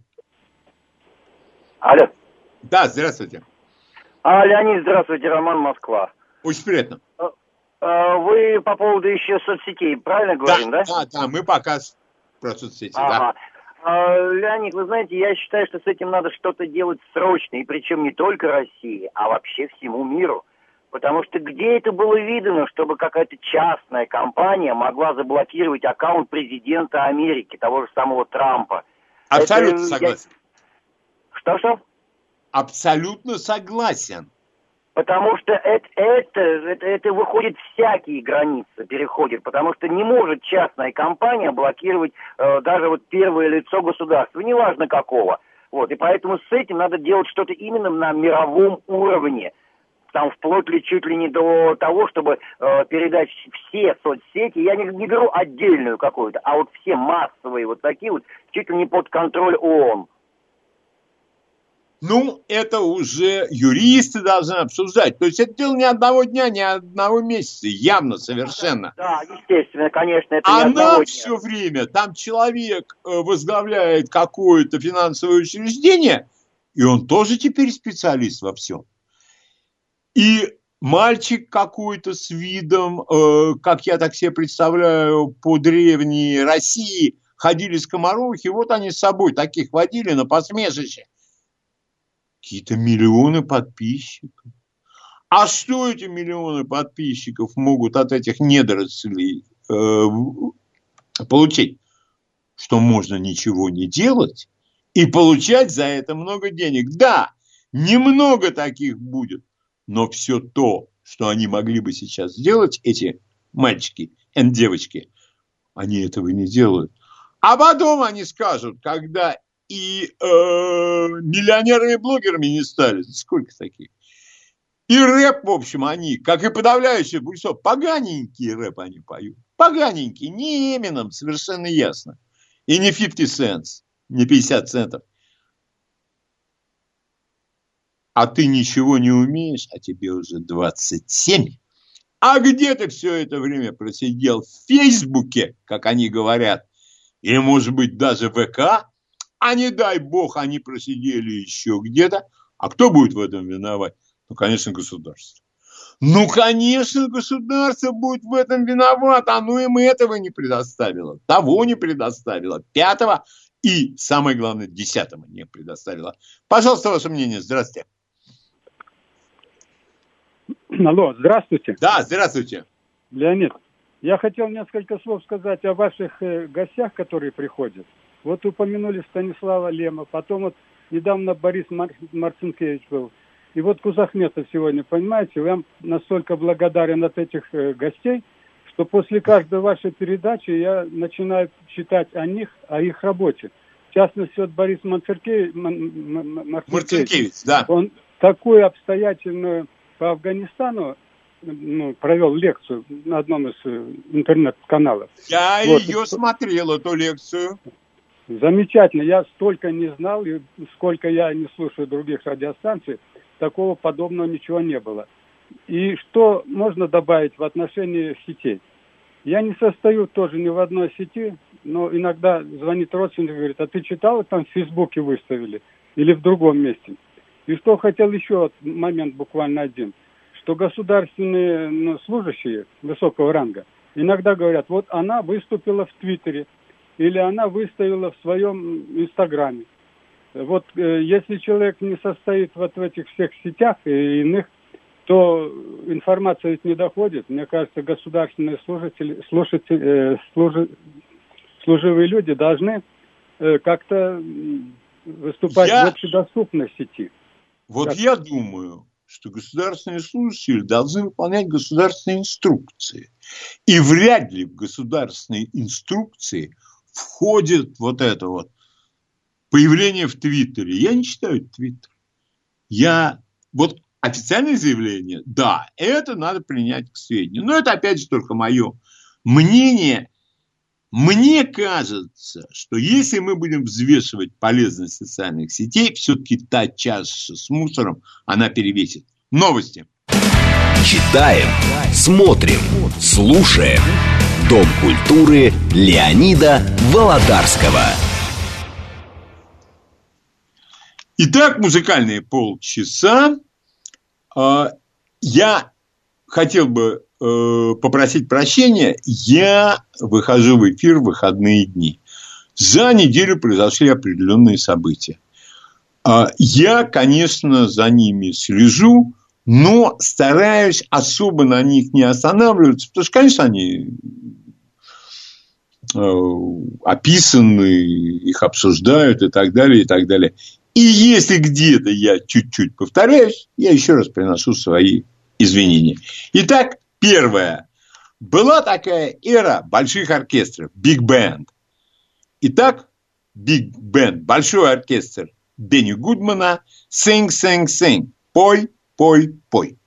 Алло. Да, здравствуйте. А, Леонид, здравствуйте, Роман Москва. Очень приятно. А, а, вы по поводу еще соцсетей, правильно говорим, да? Да, да, мы пока про соцсети, ага. да. Леонид, вы знаете, я считаю, что с этим надо что-то делать срочно, и причем не только России, а вообще всему миру. Потому что где это было видно, чтобы какая-то частная компания могла заблокировать аккаунт президента Америки, того же самого Трампа? Абсолютно это, согласен. Что-что? Абсолютно согласен. Потому что это, это, это, это выходит всякие границы, переходит. Потому что не может частная компания блокировать э, даже вот первое лицо государства, неважно какого. Вот, и поэтому с этим надо делать что-то именно на мировом уровне. Там вплоть ли чуть ли не до того, чтобы э, передать все соцсети, я не, не беру отдельную какую-то, а вот все массовые вот такие вот, чуть ли не под контроль ООН. Ну, это уже юристы должны обсуждать. То есть это дело не одного дня, не одного месяца, явно совершенно. Да, естественно, конечно, это а не одного все время, там человек э, возглавляет какое-то финансовое учреждение, и он тоже теперь специалист во всем. И мальчик какой-то с видом, э, как я так себе представляю, по древней России, ходили скоморохи, вот они с собой таких водили на посмешище какие-то миллионы подписчиков. А что эти миллионы подписчиков могут от этих недорослей э, получить? Что можно ничего не делать и получать за это много денег. Да, Немного таких будет. Но все то, что они могли бы сейчас сделать, эти мальчики и девочки, они этого не делают. А потом они скажут, когда и э, миллионерами и блогерами не стали, сколько таких, и рэп, в общем, они, как и подавляющее большинство, поганенький рэп они поют. Поганенький, не Эмином, совершенно ясно. И не 50 cents, не 50 центов. А ты ничего не умеешь, а тебе уже 27. А где ты все это время просидел? В Фейсбуке, как они говорят. Или, может быть, даже ВК? А не дай бог, они просидели еще где-то. А кто будет в этом виноват? Ну, конечно, государство. Ну, конечно, государство будет в этом виновато. Оно им этого не предоставило. Того не предоставило. Пятого и, самое главное, десятого не предоставило. Пожалуйста, ваше мнение. Здравствуйте. Алло, здравствуйте. Да, здравствуйте. Леонид, я хотел несколько слов сказать о ваших э, гостях, которые приходят. Вот упомянули Станислава Лема, потом вот недавно Борис Мар- Марцинкевич был – и вот Кузахметов сегодня, понимаете, я настолько благодарен от этих э, гостей, что после каждой вашей передачи я начинаю читать о них, о их работе. В частности, вот Борис Марцинкевич, Марцинкевич да. он такую обстоятельную по Афганистану ну, провел лекцию на одном из э, интернет-каналов. Я вот. ее смотрел, эту лекцию. Замечательно. Я столько не знал, и сколько я не слушаю других радиостанций такого подобного ничего не было. И что можно добавить в отношении сетей? Я не состою тоже ни в одной сети, но иногда звонит родственник и говорит, а ты читал, там в Фейсбуке выставили или в другом месте. И что хотел еще момент буквально один, что государственные ну, служащие высокого ранга иногда говорят, вот она выступила в Твиттере или она выставила в своем Инстаграме. Вот э, если человек не состоит вот в этих всех сетях и иных, то информация ведь не доходит. Мне кажется, государственные служители, слушатели, э, служи, служивые люди должны э, как-то выступать я... в общедоступной сети. Вот как... я думаю, что государственные служащие должны выполнять государственные инструкции. И вряд ли в государственные инструкции входит вот это вот появление в Твиттере. Я не читаю Твиттер. Я вот официальное заявление, да, это надо принять к сведению. Но это опять же только мое мнение. Мне кажется, что если мы будем взвешивать полезность социальных сетей, все-таки та чаша с мусором, она перевесит. Новости. Читаем, смотрим, слушаем. Дом культуры Леонида Володарского. Итак, музыкальные полчаса. А, я хотел бы э, попросить прощения. Я выхожу в эфир в выходные дни. За неделю произошли определенные события. А, я, конечно, за ними слежу, но стараюсь особо на них не останавливаться, потому что, конечно, они э, описаны, их обсуждают и так далее, и так далее. И если где-то я чуть-чуть повторяюсь, я еще раз приношу свои извинения. Итак, первое. Была такая эра больших оркестров, биг бенд. Итак, биг бенд, большой оркестр Бенни Гудмана, sing, sing, sing, пой, пой, пой.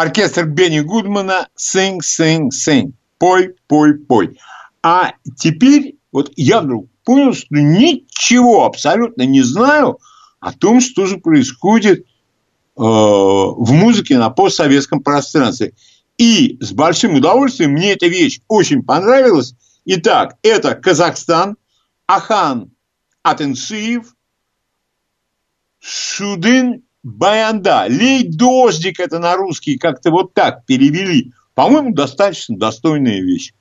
Оркестр Бенни Гудмана «Sing, sing, sing». Пой, пой, пой. А теперь вот я вдруг понял, что ничего абсолютно не знаю о том, что же происходит э, в музыке на постсоветском пространстве. И с большим удовольствием мне эта вещь очень понравилась. Итак, это Казахстан, Ахан Атенсиев, Шудын Баянда. Лей дождик, это на русский как-то вот так перевели. По-моему, достаточно достойная вещь.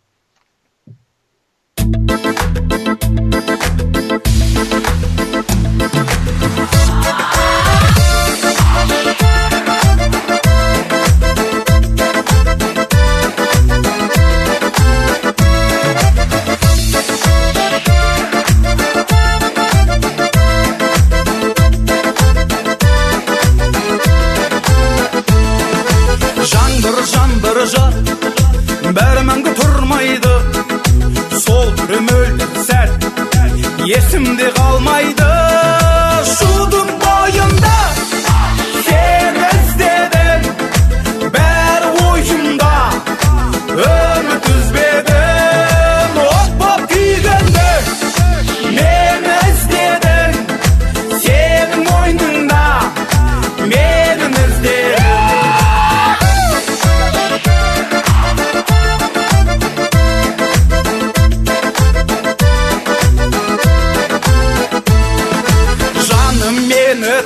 қалмайды сол үрім сәт есімде қалмайды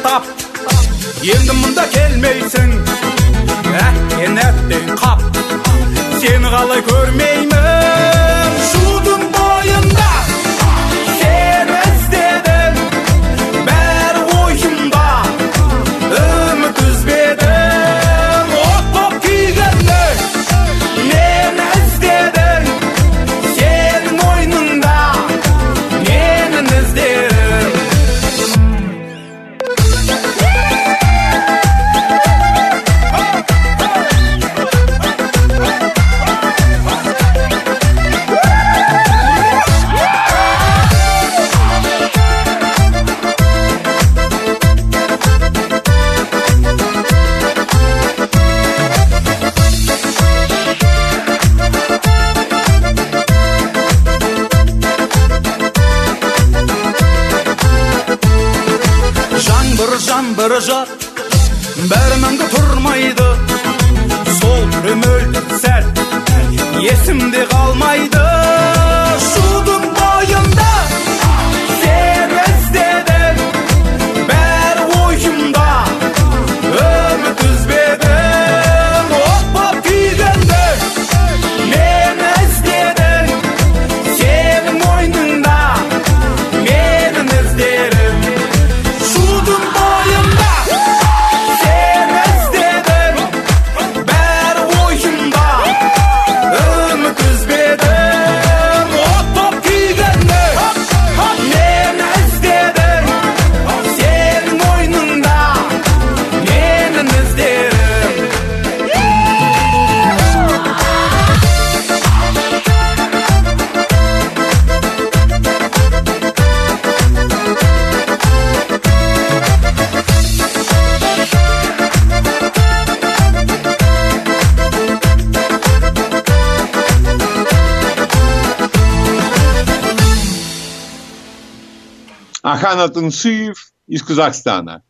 тап енді мұнда келмейсің әттең әттең қап сені қалай көрмеймін Ахан Атуншиев из Казахстана.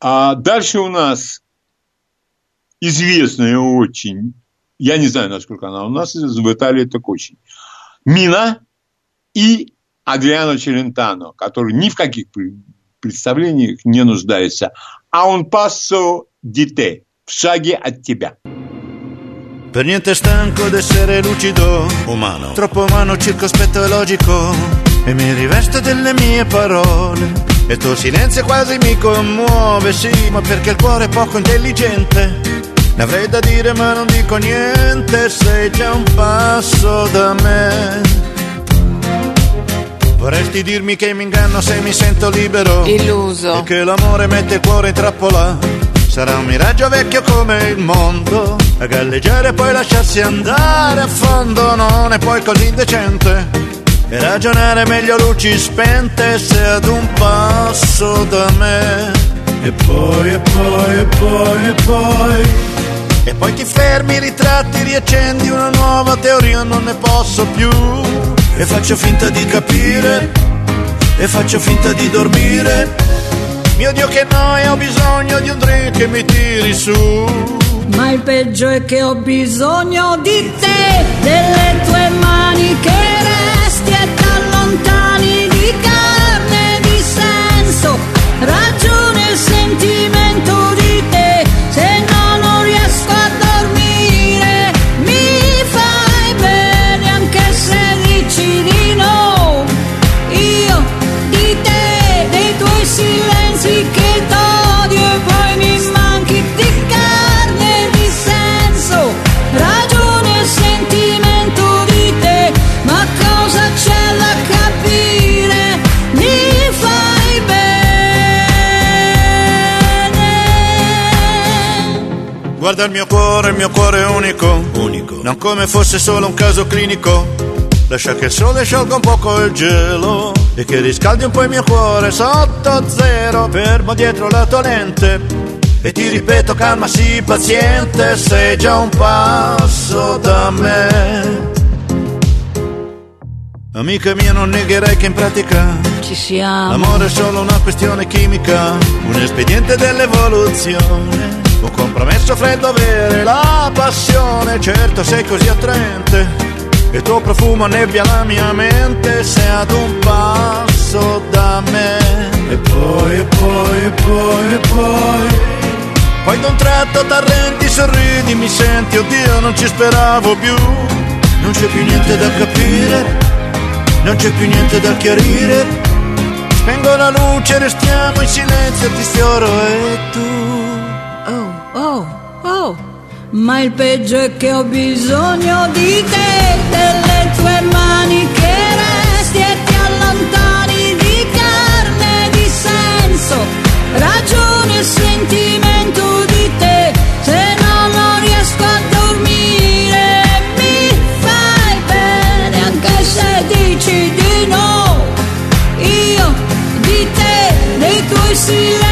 А дальше у нас известная очень, я не знаю, насколько она у нас в Италии так очень, Мина и Адриано Челентано, который ни в каких представлениях не нуждается. А он пассо дите, в шаге от тебя. Per niente stanco d'essere lucido, umano, troppo umano, circospetto e logico, e mi riveste delle mie parole. E il tuo silenzio quasi mi commuove, sì, ma perché il cuore è poco intelligente. Ne avrei da dire ma non dico niente, sei già un passo da me. Vorresti dirmi che mi inganno se mi sento libero? Illuso. E che l'amore mette il cuore in trappola? Sarà un miraggio vecchio come il mondo A galleggiare e poi lasciarsi andare a fondo Non è poi così indecente E ragionare meglio luci spente Se ad un passo da me E poi, e poi, e poi, e poi E poi ti fermi, ritratti, riaccendi una nuova teoria, non ne posso più. E faccio finta di capire, e faccio finta di dormire. Mio Dio che noia, ho bisogno di un drink che mi tiri su. Ma il peggio è che ho bisogno di te, delle tue mani che contar. Guarda il mio cuore, il mio cuore è unico, unico, non come fosse solo un caso clinico. Lascia che il sole sciolga un poco il gelo e che riscaldi un po' il mio cuore sotto zero, fermo dietro la tua lente. E ti ripeto, calma, sii paziente, sei già un passo da me. Amica mia, non negherai che in pratica Ci siamo. L'amore è solo una questione chimica, un espediente dell'evoluzione. Un compromesso fra il dovere e la passione. Certo sei così attraente. Il tuo profumo nebbia la mia mente. Sei ad un passo da me. E poi, e poi, e poi, e poi. Poi da un tratto t'arrendi, sorridi, mi senti, oddio, non ci speravo più. Non c'è più niente da capire. Non c'è più niente da chiarire. Spengo la luce, restiamo in silenzio, ti sfioro e tu. Oh. Ma il peggio è che ho bisogno di te, delle tue mani che resti e ti allontani di carne, di senso, ragione e sentimento di te. Se no non riesco a dormire, mi fai bene anche se dici di no. Io di te, dei tuoi silenzi,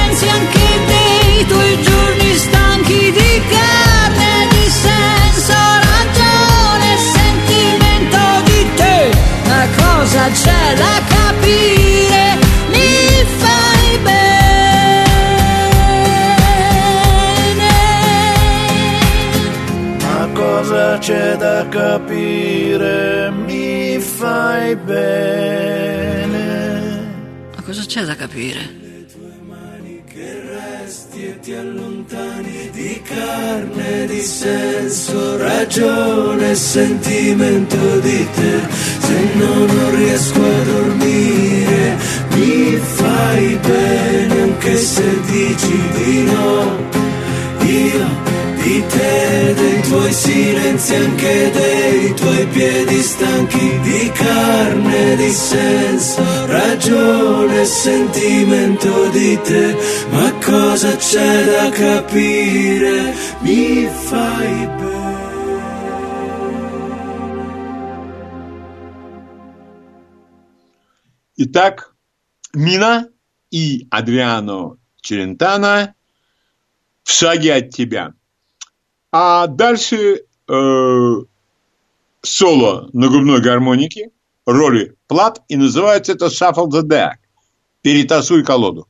c'è da capire? Mi fai bene. Ma cosa c'è da capire? resti e ti allontani di carne, di senso, ragione e sentimento di te. Se no non riesco a dormire, mi fai bene anche se dici di no. Io di te, dei tuoi silenzi, anche dei tuoi piedi stanchi di carne, di senso, ragione e sentimento di te. Ma cosa c'è da capire? Mi fai bene. Итак, Мина и Адриано Челентано в шаге от тебя. А дальше э, соло на губной гармонике, роли плат, и называется это Shuffle the Deck. Перетасуй колоду.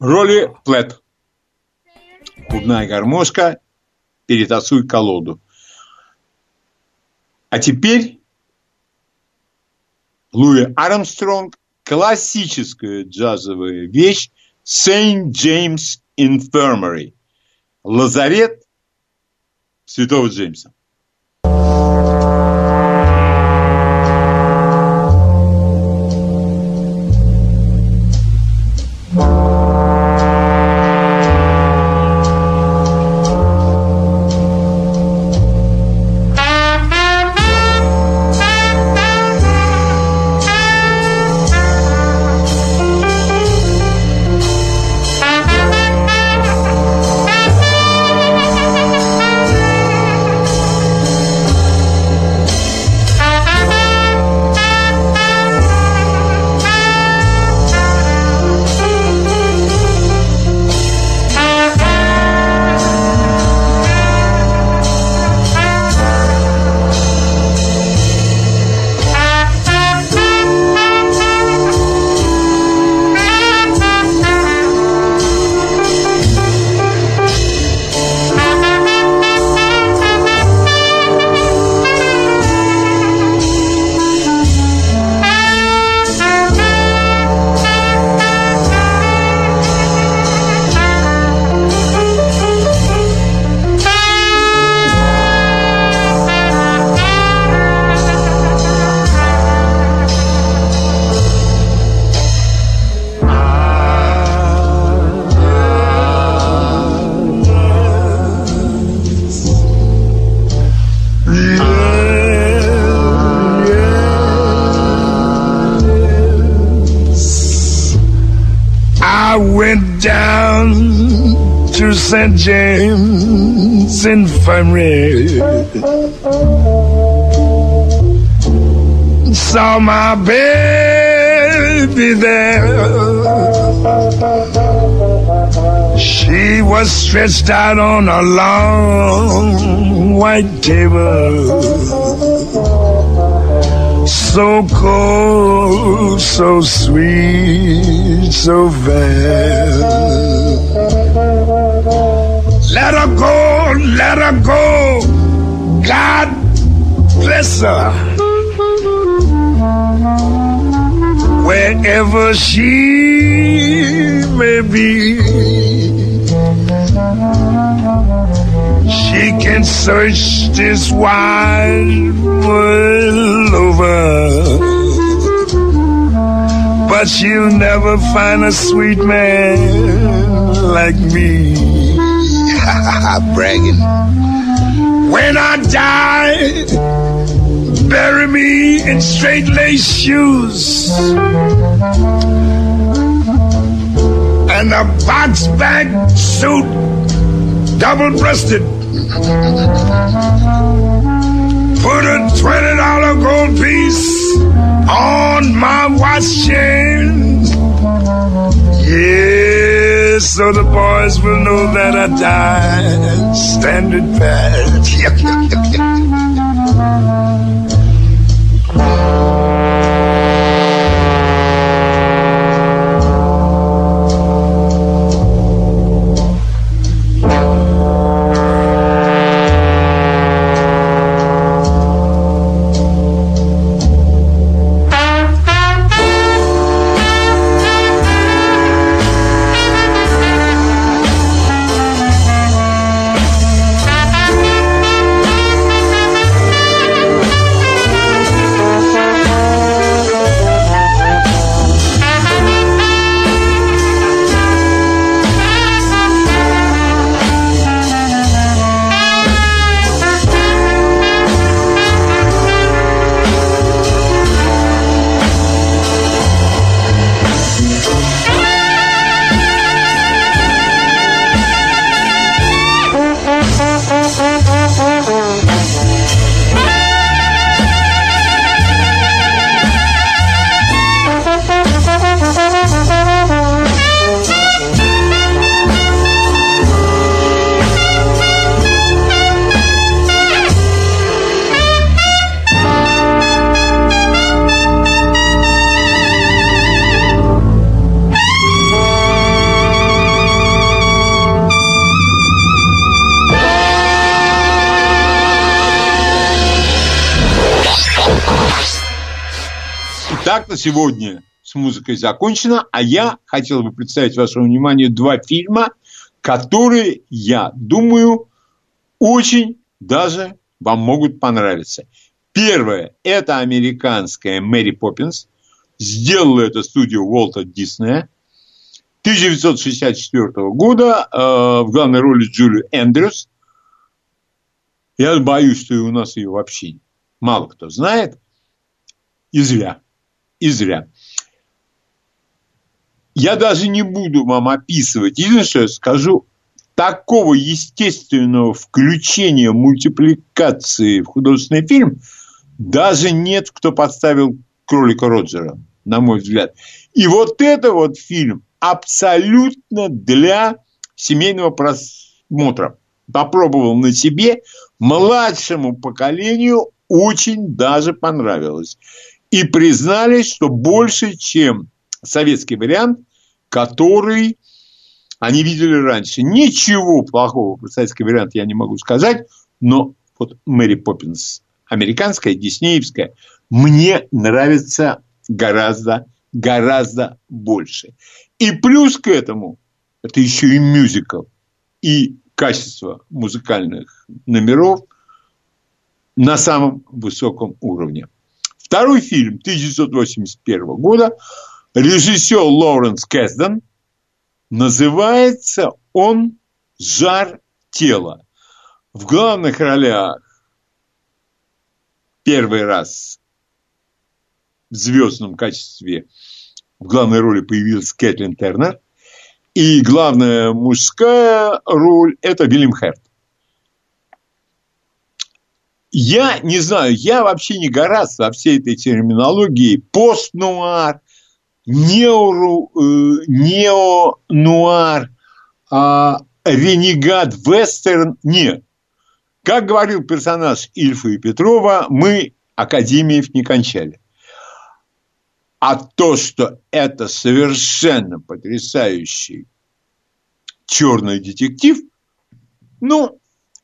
Роли плет. Губная гармошка, перетасуй колоду. А теперь Луи Армстронг, классическая джазовая вещь St. James Infirmary. Лазарет Святого Джеймса. James Infirmary. Saw my baby there. She was stretched out on a long white table. So cold, so sweet, so fair. Let her go. God bless her. Wherever she may be, she can search this wide world over. But she'll never find a sweet man like me. *laughs* bragging. When I die, bury me in straight lace shoes and a box bag suit, double breasted. Put a twenty dollar gold piece on my watch chain. Yeah so the boys will know that I died standing pat. Сегодня с музыкой закончено, а я хотел бы представить вашему вниманию два фильма, которые, я думаю, очень даже вам могут понравиться. Первое – это американская Мэри Поппинс. Сделала это студию Уолта Диснея. 1964 года э, в главной роли Джулию Эндрюс. Я боюсь, что и у нас ее вообще мало кто знает. И зря. И зря. Я даже не буду вам описывать. Единственное, что я скажу, такого естественного включения мультипликации в художественный фильм даже нет, кто подставил кролика Роджера, на мой взгляд. И вот это вот фильм абсолютно для семейного просмотра. Попробовал на себе, младшему поколению очень даже понравилось. И признались, что больше, чем советский вариант, который они видели раньше. Ничего плохого про советский вариант я не могу сказать, но вот Мэри Поппинс, американская, диснеевская, мне нравится гораздо, гораздо больше. И плюс к этому, это еще и мюзикл, и качество музыкальных номеров на самом высоком уровне. Второй фильм 1981 года режиссер Лоуренс Кэсден. Называется он «Жар тела». В главных ролях первый раз в звездном качестве в главной роли появилась Кэтлин Тернер. И главная мужская роль – это Вильям Херт. Я не знаю, я вообще не гораздо во всей этой терминологии постнуар, неору, э, неонуар, э, ренегат, вестерн. Нет. Как говорил персонаж Ильфа и Петрова, мы академиев не кончали. А то, что это совершенно потрясающий черный детектив, ну,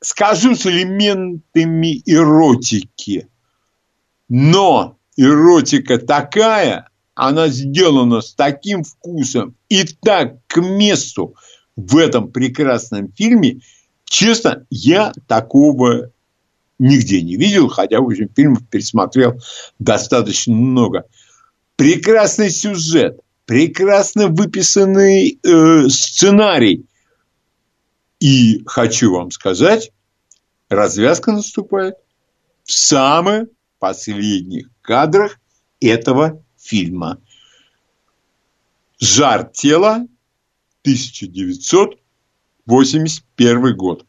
скажу с элементами эротики. Но эротика такая, она сделана с таким вкусом и так к месту в этом прекрасном фильме. Честно, я такого нигде не видел, хотя, в общем, фильмов пересмотрел достаточно много. Прекрасный сюжет, прекрасно выписанный э, сценарий. И хочу вам сказать, развязка наступает в самых последних кадрах этого фильма. «Жар тела», 1981 год.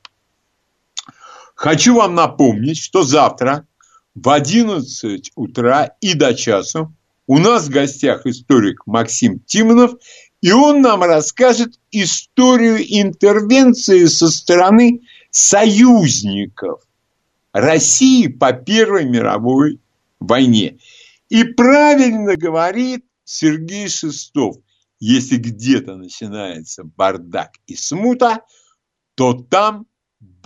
Хочу вам напомнить, что завтра в 11 утра и до часу у нас в гостях историк Максим Тимонов, и он нам расскажет историю интервенции со стороны союзников России по Первой мировой войне. И правильно говорит Сергей Шестов, если где-то начинается бардак и смута, то там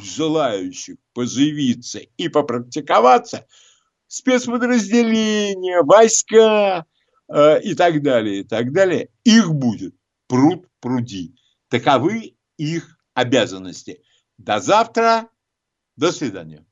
желающих поживиться и попрактиковаться спецподразделения, войска э, и так далее, и так далее, их будет пруд пруди. Таковы их обязанности. До завтра. До свидания.